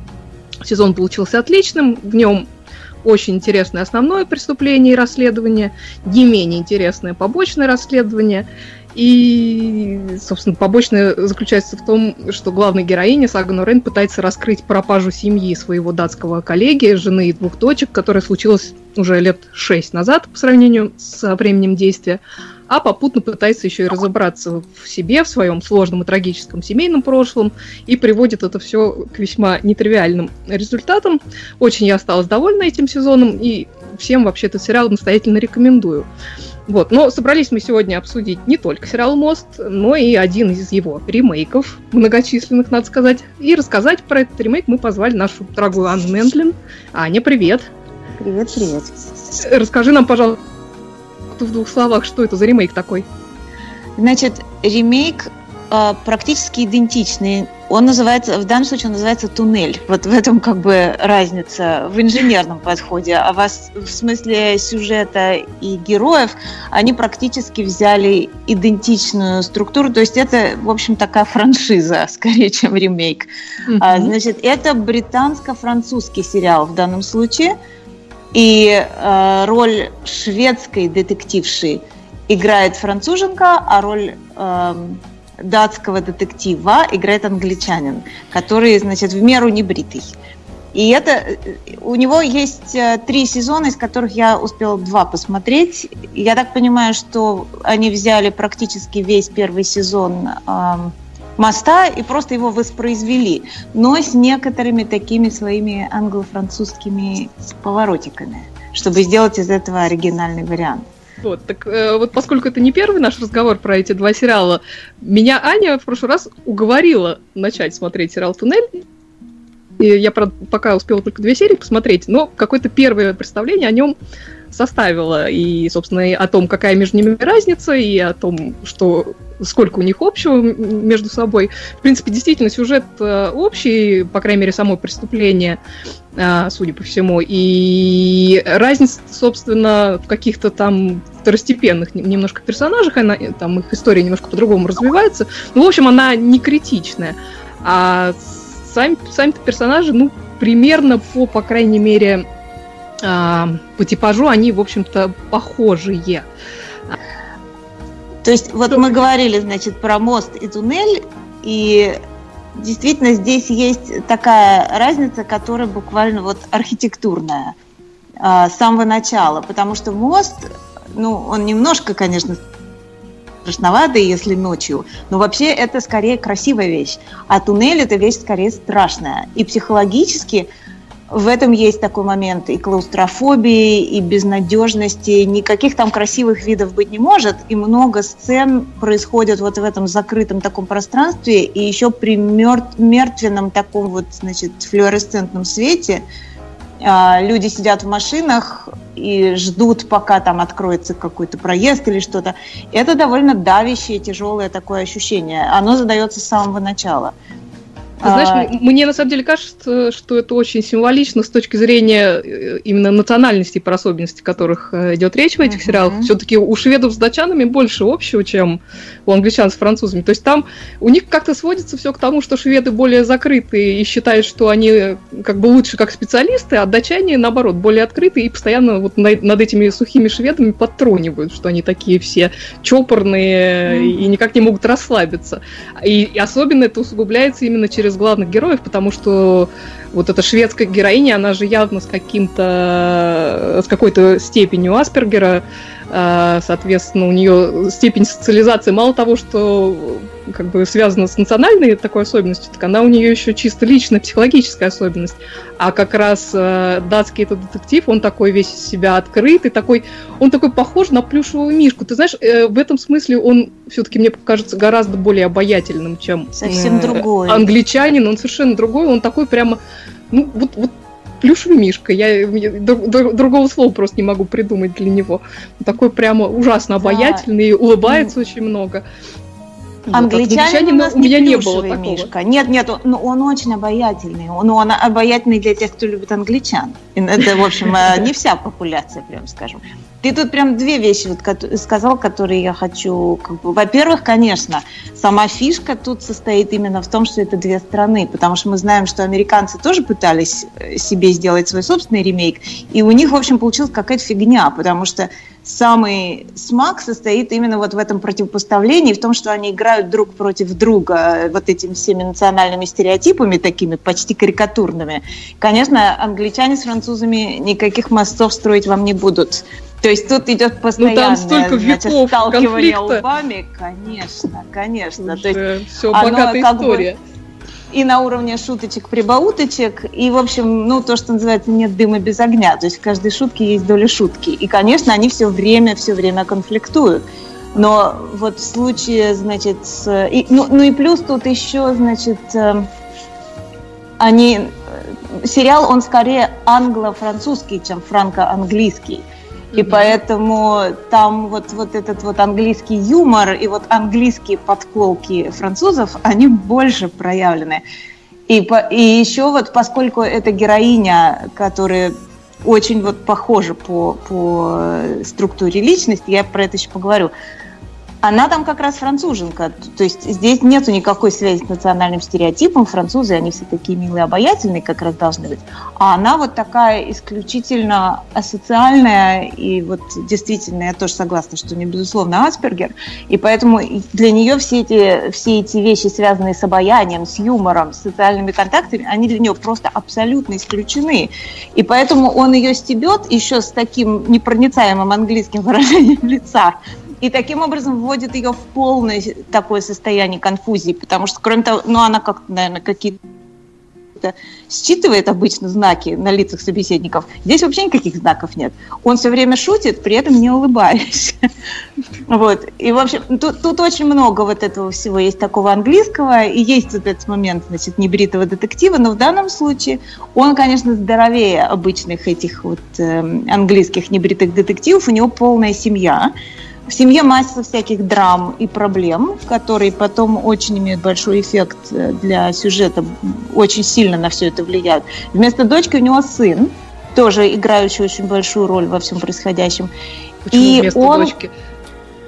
сезон получился отличным. В нем очень интересное основное преступление и расследование, не менее интересное побочное расследование. И, собственно, побочное заключается в том, что главная героиня Сага Норен пытается раскрыть пропажу семьи своего датского коллеги, жены и двух дочек, которая случилась уже лет шесть назад по сравнению с временем действия а попутно пытается еще и разобраться в себе, в своем сложном и трагическом семейном прошлом, и приводит это все к весьма нетривиальным результатам. Очень я осталась довольна этим сезоном, и всем вообще этот сериал настоятельно рекомендую. Вот, но собрались мы сегодня обсудить не только сериал «Мост», но и один из его ремейков, многочисленных, надо сказать. И рассказать про этот ремейк мы позвали нашу дорогую Анну Мендлин. Аня, привет! Привет, привет. Расскажи нам, пожалуйста, в двух словах, что это за ремейк такой? Значит, ремейк э, практически идентичный. Он называется, в данном случае он называется туннель. Вот в этом как бы разница в инженерном подходе. А вас в смысле сюжета и героев, они практически взяли идентичную структуру. То есть это, в общем, такая франшиза, скорее, чем ремейк. Mm-hmm. А, значит, это британско-французский сериал в данном случае. И э, роль шведской детективши играет француженка, а роль э, датского детектива играет англичанин, который, значит, в меру не бритый. И это у него есть э, три сезона, из которых я успела два посмотреть. Я так понимаю, что они взяли практически весь первый сезон э, моста и просто его воспроизвели, но с некоторыми такими своими англо-французскими поворотиками, чтобы сделать из этого оригинальный вариант. Вот, так э, вот поскольку это не первый наш разговор про эти два сериала, меня Аня в прошлый раз уговорила начать смотреть сериал «Туннель». И я, правда, пока успела только две серии посмотреть, но какое-то первое представление о нем составила. И, собственно, и о том, какая между ними разница, и о том, что сколько у них общего между собой. В принципе, действительно, сюжет э, общий, по крайней мере, само преступление, э, судя по всему. И разница, собственно, в каких-то там второстепенных немножко персонажах, она, там их история немножко по-другому развивается. Ну, в общем, она не критичная. А сами, сами персонажи, ну, примерно по, по крайней мере, а, по типажу они, в общем-то, похожие. То есть, вот мы говорили, значит, про мост и туннель, и действительно здесь есть такая разница, которая буквально вот архитектурная а, с самого начала, потому что мост, ну, он немножко, конечно, страшноватый, если ночью, но вообще это скорее красивая вещь, а туннель это вещь скорее страшная. И психологически в этом есть такой момент и клаустрофобии, и безнадежности. Никаких там красивых видов быть не может. И много сцен происходит вот в этом закрытом таком пространстве. И еще при мертвенном таком вот, значит, флуоресцентном свете а, люди сидят в машинах и ждут, пока там откроется какой-то проезд или что-то. Это довольно давящее, тяжелое такое ощущение. Оно задается с самого начала. Ты знаешь, а... мне на самом деле кажется, что это очень символично с точки зрения э, именно национальности по особенности которых э, идет речь в этих uh-huh. сериалах. Все-таки у шведов с датчанами больше общего, чем у англичан с французами. То есть там у них как-то сводится все к тому, что шведы более закрыты и считают, что они э, как бы лучше как специалисты, а датчане, наоборот, более открыты и постоянно вот над этими сухими шведами подтронивают, что они такие все чопорные uh-huh. и никак не могут расслабиться. И, и особенно это усугубляется именно через из главных героев, потому что вот эта шведская героиня, она же явно с каким-то, с какой-то степенью Аспергера, а, соответственно, у нее степень социализации. Мало того, что как бы связана с национальной такой особенностью, так она у нее еще чисто личная психологическая особенность. А как раз э, датский этот детектив, он такой весь из себя открытый, такой, он такой похож на плюшевую мишку. Ты знаешь, э, в этом смысле он все-таки, мне кажется, гораздо более обаятельным, чем Совсем э, другой. англичанин. Он совершенно другой, он такой прямо ну, вот, вот плюшевый мишка. Я, я другого слова просто не могу придумать для него. такой прямо ужасно обаятельный, да. улыбается mm. очень много. Англичанин вот, у, у меня не было такого. Мишка. Нет, нет, он, ну, он очень обаятельный. Он, он обаятельный для тех, кто любит англичан. Это, в общем, э, не вся популяция, прям скажем. Ты тут прям две вещи вот сказал, которые я хочу... Как бы, во-первых, конечно, сама фишка тут состоит именно в том, что это две страны, потому что мы знаем, что американцы тоже пытались э, себе сделать свой собственный ремейк, и у них, в общем, получилась какая-то фигня, потому что самый смак состоит именно вот в этом противопоставлении, в том, что они играют друг против друга вот этими всеми национальными стереотипами, такими почти карикатурными. Конечно, англичане с французами никаких мостов строить вам не будут. То есть тут идет постоянное ну, там столько значит, сталкивание конфликта. лбами, конечно, конечно. Уже То есть все богатая история. Бы, и на уровне шуточек-прибауточек, и, в общем, ну, то, что называется, нет дыма без огня, то есть в каждой шутке есть доля шутки. И, конечно, они все время, все время конфликтуют. Но вот в случае, значит, с, и, ну, ну и плюс тут еще, значит, э, они, э, сериал, он скорее англо-французский, чем франко-английский. И поэтому там вот, вот этот вот английский юмор и вот английские подколки французов, они больше проявлены. И, по, и еще вот, поскольку это героиня, которая очень вот похожа по, по структуре личности, я про это еще поговорю, она там как раз француженка. То есть здесь нету никакой связи с национальным стереотипом. Французы, они все такие милые, обаятельные, как раз должны быть. А она вот такая исключительно асоциальная. И вот действительно, я тоже согласна, что не безусловно Аспергер. И поэтому для нее все эти, все эти вещи, связанные с обаянием, с юмором, с социальными контактами, они для нее просто абсолютно исключены. И поэтому он ее стебет еще с таким непроницаемым английским выражением лица, и таким образом вводит ее в полное такое состояние конфузии, потому что, кроме того, ну, она как наверное, какие-то считывает обычно знаки на лицах собеседников. Здесь вообще никаких знаков нет. Он все время шутит, при этом не улыбаясь. Вот. И, в общем, тут, тут очень много вот этого всего есть такого английского, и есть вот этот момент, значит, небритого детектива, но в данном случае он, конечно, здоровее обычных этих вот э, английских небритых детективов, у него полная семья, в семье масса всяких драм и проблем, которые потом очень имеют большой эффект э, для сюжета, очень сильно на все это влияют. Вместо дочки у него сын, тоже играющий очень большую роль во всем происходящем. Почему и вместо он... дочки?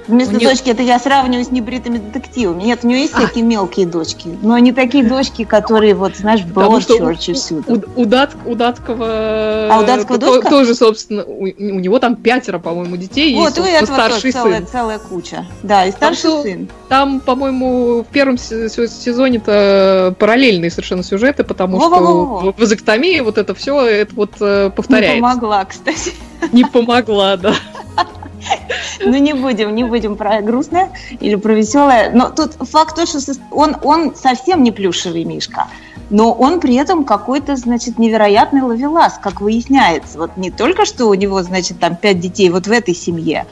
Вместо нее... дочки это я сравниваю с небритыми детективами. Нет, у нее есть а. такие мелкие дочки, но не такие дочки, которые, вот, знаешь, в Broadchurch всюду. У, у, Дат, у Датского... А у Датского то, дочка? Тоже, собственно, у, у него там пятеро, по-моему, детей. Вот, и, у этого старший тоже сын. целая, куча. Да, и старший там, сын. Там, по-моему, в первом сезоне-то параллельные совершенно сюжеты, потому Во-во-во. что в вазоктомии вот это все это вот э, повторяется. Не помогла, кстати. Не помогла, да. Ну, не будем, не будем про грустное или про веселое. Но тут факт то, что он, он совсем не плюшевый мишка. Но он при этом какой-то, значит, невероятный ловелас, как выясняется. Вот не только, что у него, значит, там пять детей вот в этой семье,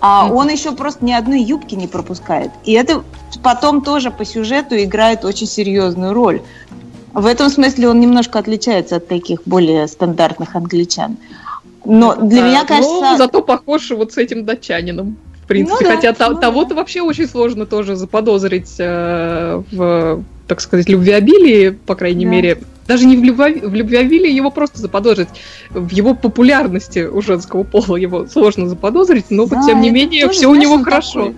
а он еще просто ни одной юбки не пропускает. И это потом тоже по сюжету играет очень серьезную роль. В этом смысле он немножко отличается от таких более стандартных англичан. Но для меня кажется... Но зато похож вот с этим датчанином. В принципе, ну, да, хотя ну, того-то да. вообще очень сложно тоже заподозрить э, в, так сказать, любвеобилии, по крайней да. мере. Даже не в, любви, в любвеобилии его просто заподозрить. В его популярности у женского пола его сложно заподозрить, но да, тем не менее все у него хорошо. Такой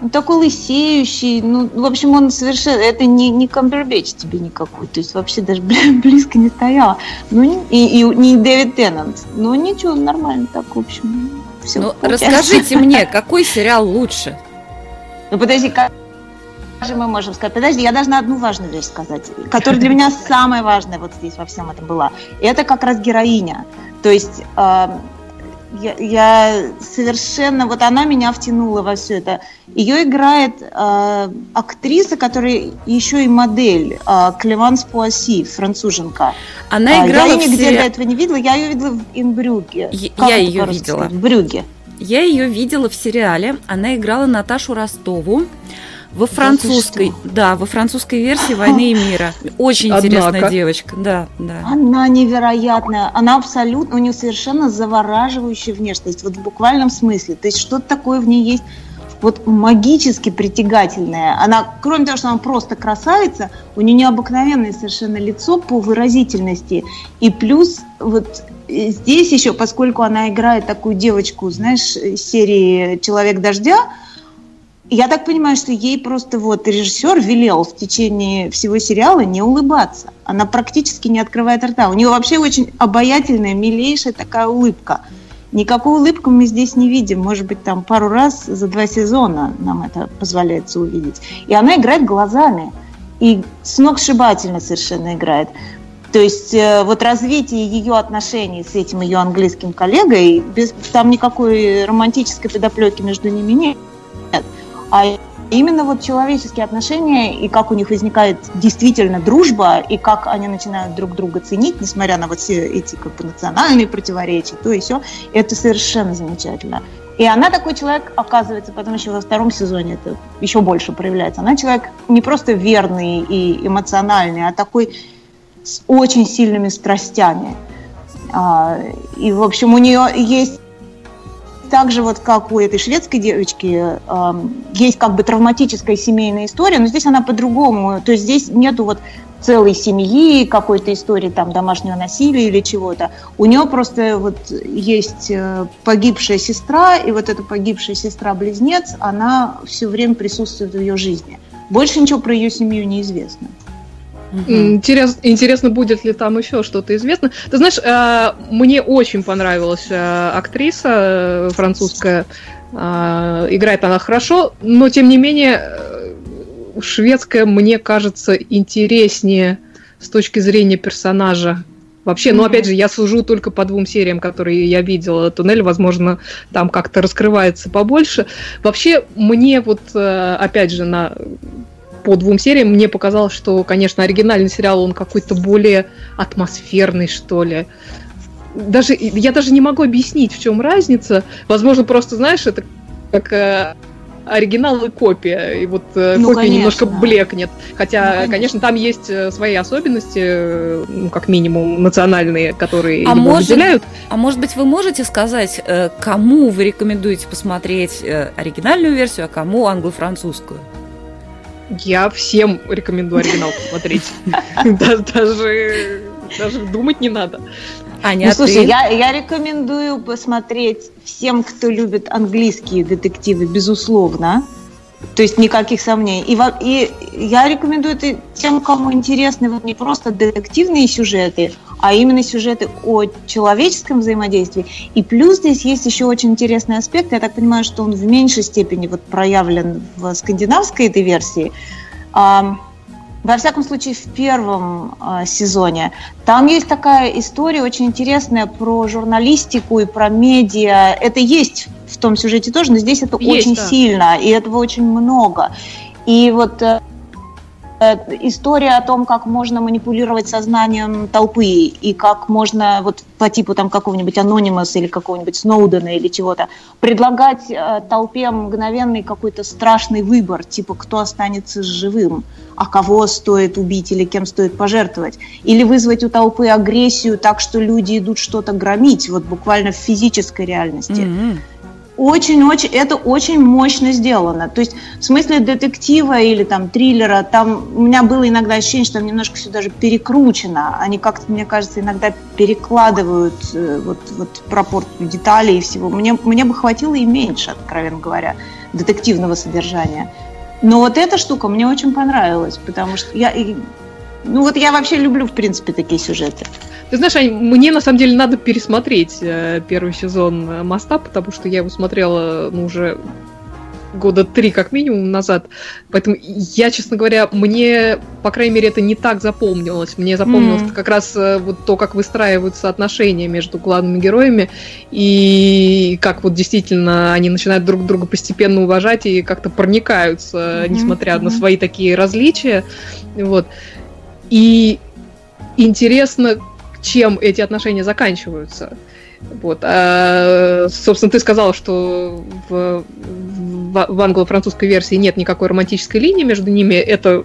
он такой лысеющий, ну, в общем, он совершенно, это не, не Камбербэтч тебе никакой, то есть вообще даже близко не стояла. Ну, и, и не Дэвид Теннант. Ну, ничего, нормально так, в общем. Все ну, расскажите мне, какой сериал лучше? Ну, подожди, как же мы можем сказать? Подожди, я должна одну важную вещь сказать, которая для меня самая важная вот здесь во всем этом была. И это как раз героиня. То есть э, я, я совершенно, вот она меня втянула во все это. Ее играет э, актриса, которая еще и модель, э, Клеванс Пуасси, француженка. Она а, играла Я ее нигде до этого не видела, я ее видела в Инбрюге. Я, я ее видела. В Брюге. Я ее видела в сериале. Она играла Наташу Ростову. Во французской, да, во французской версии «Войны и мира». Очень Однако. интересная девочка, да, да. Она невероятная, она абсолютно, у нее совершенно завораживающая внешность, вот в буквальном смысле. То есть что-то такое в ней есть вот магически притягательная. Она, кроме того, что она просто красавица, у нее необыкновенное совершенно лицо по выразительности. И плюс вот здесь еще, поскольку она играет такую девочку, знаешь, серии «Человек дождя», я так понимаю, что ей просто вот режиссер велел в течение всего сериала не улыбаться. Она практически не открывает рта. У нее вообще очень обаятельная, милейшая такая улыбка. Никакой улыбку мы здесь не видим. Может быть, там пару раз за два сезона нам это позволяется увидеть. И она играет глазами. И сногсшибательно совершенно играет. То есть э, вот развитие ее отношений с этим ее английским коллегой, без, там никакой романтической подоплеки между ними нет а именно вот человеческие отношения и как у них возникает действительно дружба, и как они начинают друг друга ценить, несмотря на вот все эти как бы национальные противоречия, то и все, это совершенно замечательно. И она такой человек, оказывается, потом еще во втором сезоне это еще больше проявляется. Она человек не просто верный и эмоциональный, а такой с очень сильными страстями. А, и, в общем, у нее есть так же вот как у этой шведской девочки э, есть как бы травматическая семейная история, но здесь она по-другому. То есть здесь нету вот целой семьи, какой-то истории там домашнего насилия или чего-то. У нее просто вот есть э, погибшая сестра, и вот эта погибшая сестра-близнец, она все время присутствует в ее жизни. Больше ничего про ее семью не известно. Интерес, интересно, будет ли там еще что-то известно. Ты знаешь, э, мне очень понравилась э, актриса э, французская. Играет она хорошо, но тем не менее шведская мне кажется интереснее с точки зрения персонажа. Вообще, ну опять же, я сужу только по двум сериям, которые я видела. Туннель, возможно, там как-то раскрывается побольше. Вообще, мне вот, опять же, на по двум сериям мне показалось, что, конечно, оригинальный сериал, он какой-то более атмосферный, что ли. Даже, я даже не могу объяснить, в чем разница. Возможно, просто, знаешь, это как э, оригинал и копия. И вот э, ну, копия конечно. немножко блекнет. Хотя, ну, конечно. конечно, там есть э, свои особенности, э, ну, как минимум, национальные, которые а его может, выделяют. А может быть, вы можете сказать, кому вы рекомендуете посмотреть оригинальную версию, а кому англо-французскую? Я всем рекомендую оригинал посмотреть. Даже, даже думать не надо. Аня, ну, слушай, ты? я, я рекомендую посмотреть всем, кто любит английские детективы, безусловно. То есть никаких сомнений. И, и я рекомендую это тем, кому интересны не просто детективные сюжеты, а именно сюжеты о человеческом взаимодействии. И плюс здесь есть еще очень интересный аспект. Я так понимаю, что он в меньшей степени вот проявлен в скандинавской этой версии. Во всяком случае, в первом э, сезоне. Там есть такая история очень интересная про журналистику и про медиа. Это есть в том сюжете тоже, но здесь это есть, очень да. сильно, и этого очень много. И вот э, история о том, как можно манипулировать сознанием толпы и как можно вот по типу там какого-нибудь анонимуса или какого-нибудь Сноудена или чего-то предлагать э, толпе мгновенный какой-то страшный выбор, типа кто останется живым, а кого стоит убить или кем стоит пожертвовать, или вызвать у толпы агрессию так, что люди идут что-то громить, вот буквально в физической реальности. Mm-hmm очень-очень, это очень мощно сделано. То есть в смысле детектива или там триллера, там у меня было иногда ощущение, что там немножко все даже перекручено. Они как-то, мне кажется, иногда перекладывают э, вот, вот пропорцию деталей и всего. Мне, мне бы хватило и меньше, откровенно говоря, детективного содержания. Но вот эта штука мне очень понравилась, потому что я... Ну вот я вообще люблю, в принципе, такие сюжеты. Ты знаешь, Ань, мне на самом деле надо пересмотреть э, первый сезон э, «Моста», потому что я его смотрела ну, уже года три как минимум назад. Поэтому я, честно говоря, мне, по крайней мере, это не так запомнилось. Мне запомнилось mm. как раз э, вот то, как выстраиваются отношения между главными героями и как вот действительно они начинают друг друга постепенно уважать и как-то проникаются, mm-hmm. несмотря mm-hmm. на свои такие различия. Вот. И интересно, чем эти отношения заканчиваются. Вот. А, собственно, ты сказала, что в, в, в англо-французской версии нет никакой романтической линии между ними. Это,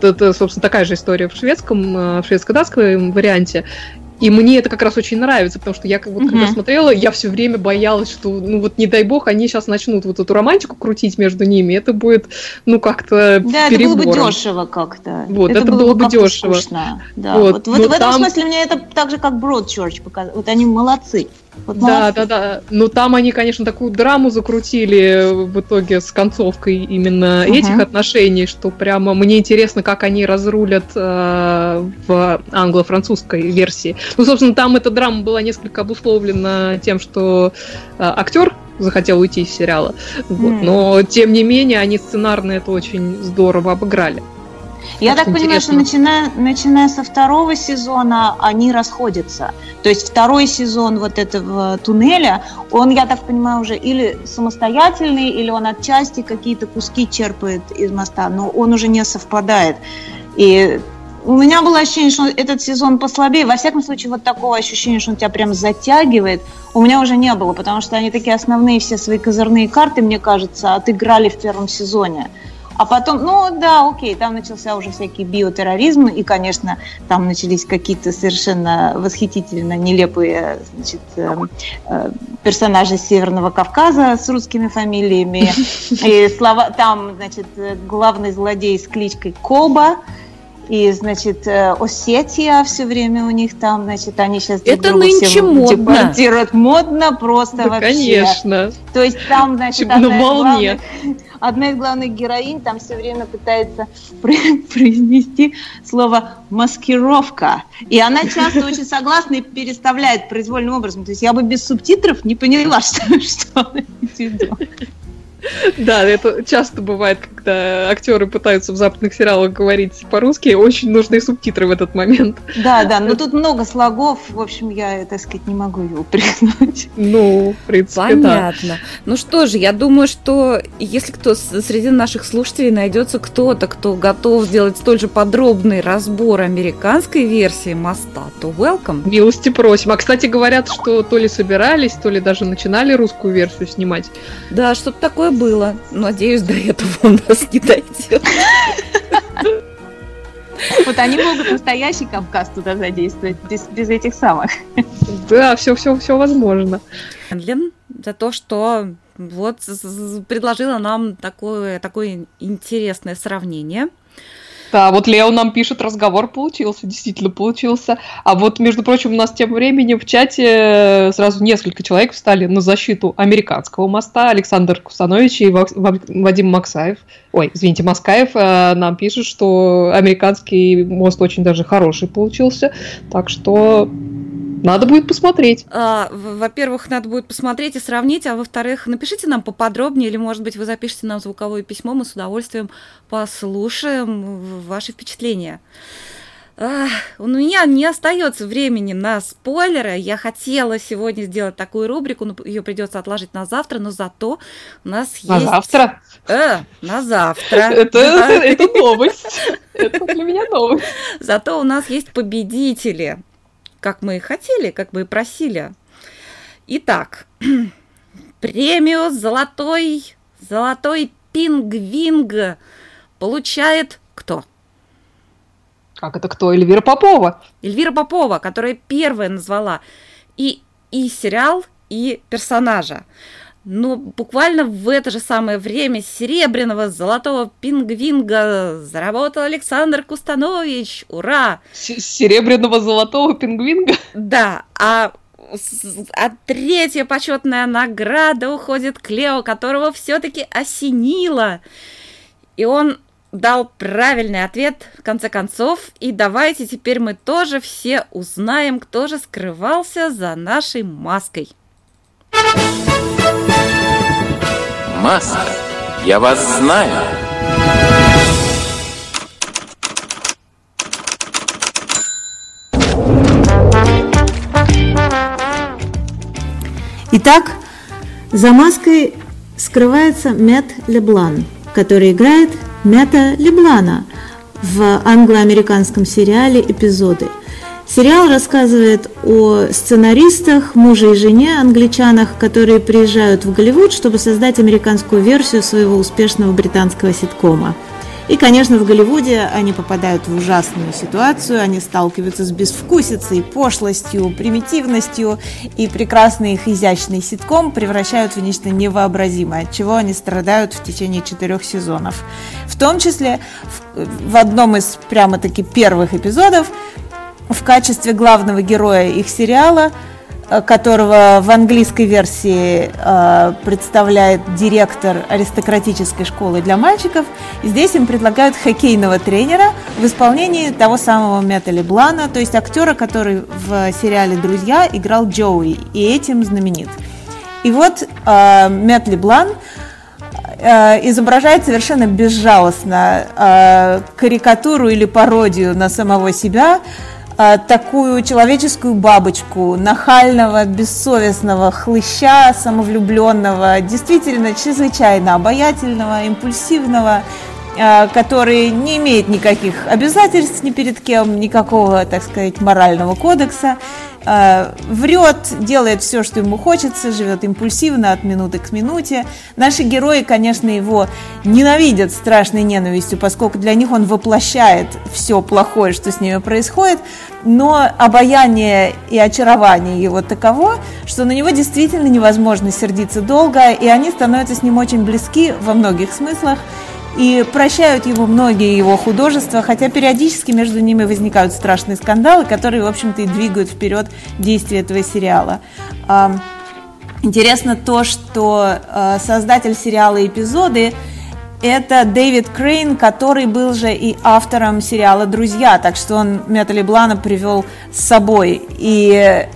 это, собственно, такая же история в шведском, э, в шведско-датском варианте. И мне это как раз очень нравится, потому что я как вот mm-hmm. когда смотрела, я все время боялась, что, ну вот не дай бог, они сейчас начнут вот эту романтику крутить между ними, это будет, ну как-то Да, перебором. это было бы дешево как-то. Вот, это, это было, было бы дешево. Скучно. Да, вот, вот, вот в этом там... смысле мне это так же, как Broadchurch показывает. Вот они молодцы. Вот да, да, да. Но там они, конечно, такую драму закрутили в итоге с концовкой именно uh-huh. этих отношений, что прямо мне интересно, как они разрулят э, в англо-французской версии. Ну, собственно, там эта драма была несколько обусловлена тем, что э, актер захотел уйти из сериала. Вот. Mm. Но, тем не менее, они сценарно это очень здорово обыграли. Я так понимаю, что начиная, начиная со второго сезона они расходятся. То есть второй сезон вот этого туннеля, он, я так понимаю, уже или самостоятельный, или он отчасти какие-то куски черпает из моста, но он уже не совпадает. И у меня было ощущение, что этот сезон послабее. Во всяком случае, вот такого ощущения, что он тебя прям затягивает, у меня уже не было, потому что они такие основные все свои козырные карты, мне кажется, отыграли в первом сезоне. А потом, ну да, окей, там начался уже всякий биотерроризм, и, конечно, там начались какие-то совершенно восхитительно нелепые значит, э, э, персонажи Северного Кавказа с русскими фамилиями. И слова, там, значит, главный злодей с кличкой Коба, и, значит, э, Осетия все время у них там, значит, они сейчас Это нынче модно. депортируют. Модно просто Да, вообще. конечно. То есть там, значит, На волне. главных, одна из главных героинь там все время пытается про- произнести слово маскировка. И она часто очень согласна и переставляет произвольным образом. То есть я бы без субтитров не поняла, что, что она в виду. Да, это часто бывает, когда актеры пытаются в западных сериалах говорить по-русски, очень нужны субтитры в этот момент. Да, да, но тут много слогов, в общем, я, так сказать, не могу ее упрекнуть. Ну, в принципе, да. Понятно. Ну что же, я думаю, что если кто среди наших слушателей найдется кто-то, кто готов сделать столь же подробный разбор американской версии моста, то welcome. Милости просим. А, кстати, говорят, что то ли собирались, то ли даже начинали русскую версию снимать. Да, что-то такое было. Надеюсь, до этого у нас не дойдет. Вот они могут настоящий Кавказ туда задействовать, без, без этих самых. Да, все, все, все возможно. Энлин за то, что вот предложила нам такое, такое интересное сравнение. Да, вот Лео нам пишет, разговор получился, действительно получился. А вот, между прочим, у нас тем временем в чате э, сразу несколько человек встали на защиту американского моста. Александр Кусанович и Вадим Максаев, ой, извините, Маскаев э, нам пишет, что американский мост очень даже хороший получился. Так что надо будет посмотреть. А, Во-первых, надо будет посмотреть и сравнить, а во-вторых, напишите нам поподробнее, или, может быть, вы запишите нам звуковое письмо, мы с удовольствием послушаем ваши впечатления. Ах, у меня не остается времени на спойлеры. Я хотела сегодня сделать такую рубрику, но ее придется отложить на завтра, но зато у нас На есть... завтра. Э, на завтра. Это, Да. это новость. Это для меня новость. Зато у нас есть победители, как мы и хотели, как мы и просили. Итак, премию «Золотой, золотой пингвинг» получает кто? Как это кто? Эльвира Попова. Эльвира Попова, которая первая назвала и, и сериал, и персонажа. Но буквально в это же самое время серебряного золотого пингвинга заработал Александр Кустанович. Ура! С- Серебряного золотого пингвинга. Да, а, а третья почетная награда уходит к Лео, которого все-таки осенило. И он дал правильный ответ в конце концов. И давайте теперь мы тоже все узнаем, кто же скрывался за нашей маской. Маска. Я вас знаю. Итак, за маской скрывается Мэтт Леблан, который играет Мэтта Леблана в англо-американском сериале «Эпизоды». Сериал рассказывает о сценаристах, муже и жене, англичанах, которые приезжают в Голливуд, чтобы создать американскую версию своего успешного британского ситкома. И, конечно, в Голливуде они попадают в ужасную ситуацию, они сталкиваются с безвкусицей, пошлостью, примитивностью, и прекрасный их изящный ситком превращают в нечто невообразимое, от чего они страдают в течение четырех сезонов. В том числе в, в одном из прямо-таки первых эпизодов в качестве главного героя их сериала, э, которого в английской версии э, представляет директор аристократической школы для мальчиков. Здесь им предлагают хоккейного тренера в исполнении того самого Мэтта Леблана, то есть актера, который в сериале «Друзья» играл Джоуи, и этим знаменит. И вот э, Мэтт Леблан э, изображает совершенно безжалостно карикатуру или пародию на самого себя, такую человеческую бабочку, нахального, бессовестного хлыща, самовлюбленного, действительно чрезвычайно обаятельного, импульсивного э, который не имеет никаких обязательств ни перед кем, никакого, так сказать, морального кодекса, э, врет, делает все, что ему хочется, живет импульсивно от минуты к минуте. Наши герои, конечно, его ненавидят страшной ненавистью, поскольку для них он воплощает все плохое, что с ними происходит, но обаяние и очарование его таково, что на него действительно невозможно сердиться долго, и они становятся с ним очень близки во многих смыслах и прощают ему многие его художества, хотя периодически между ними возникают страшные скандалы, которые, в общем-то, и двигают вперед действие этого сериала. Интересно то, что э, создатель сериала «Эпизоды» это Дэвид Крейн, который был же и автором сериала «Друзья», так что он Мэтта Леблана привел с собой. И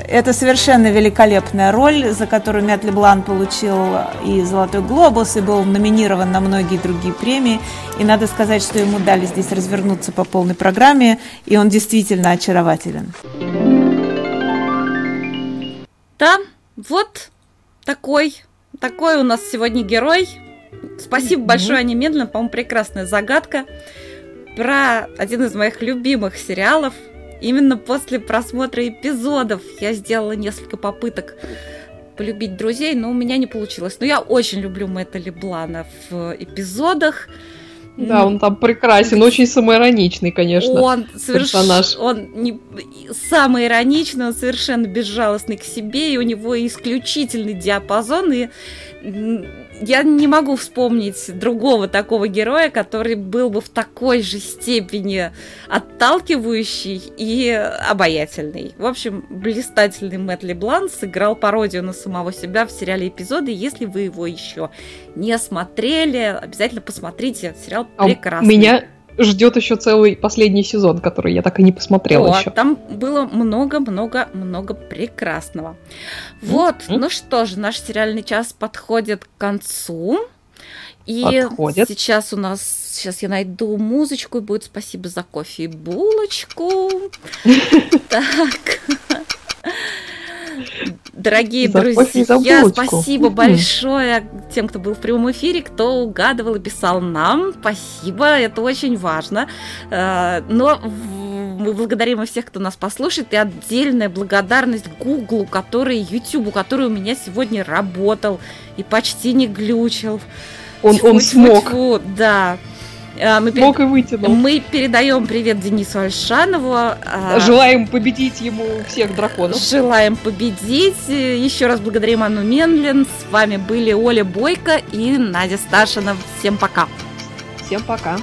это совершенно великолепная роль, за которую Мэтт Леблан получил и «Золотой глобус», и был номинирован на многие другие премии. И надо сказать, что ему дали здесь развернуться по полной программе, и он действительно очарователен. Да, вот такой, такой у нас сегодня герой – Спасибо большое, Аня Медленно. По-моему, прекрасная загадка. Про один из моих любимых сериалов. Именно после просмотра эпизодов я сделала несколько попыток полюбить друзей, но у меня не получилось. Но я очень люблю Мэтта Леблана в эпизодах. Да, он там прекрасен, очень самоироничный, конечно. Он персонаж. Он не... самый ироничный, он совершенно безжалостный к себе, и у него исключительный диапазон, и я не могу вспомнить другого такого героя, который был бы в такой же степени отталкивающий и обаятельный. В общем, блистательный Мэтт Леблан сыграл пародию на самого себя в сериале «Эпизоды». Если вы его еще не смотрели, обязательно посмотрите. Сериал а прекрасный. Меня ждет еще целый последний сезон, который я так и не посмотрела О, еще. Там было много-много-много прекрасного. Вот, mm-hmm. ну что же, наш сериальный час подходит к концу. И подходит. сейчас у нас, сейчас я найду музычку, и будет спасибо за кофе и булочку. Так. Дорогие друзья, спасибо большое тем, кто был в прямом эфире, кто угадывал и писал нам. Спасибо, это очень важно. Э, но мы благодарим всех, кто нас послушает, и отдельная благодарность Гуглу, который, Ютубу, который у меня сегодня работал и почти не глючил. Он, он смог. да. А, мы Мог перед... и вытянул. Мы передаем привет Денису Альшанову. А, Желаем победить ему всех драконов. Желаем победить. Еще раз благодарим Анну Менлин. С вами были Оля Бойко и Надя Старшина. Всем пока. Всем пока.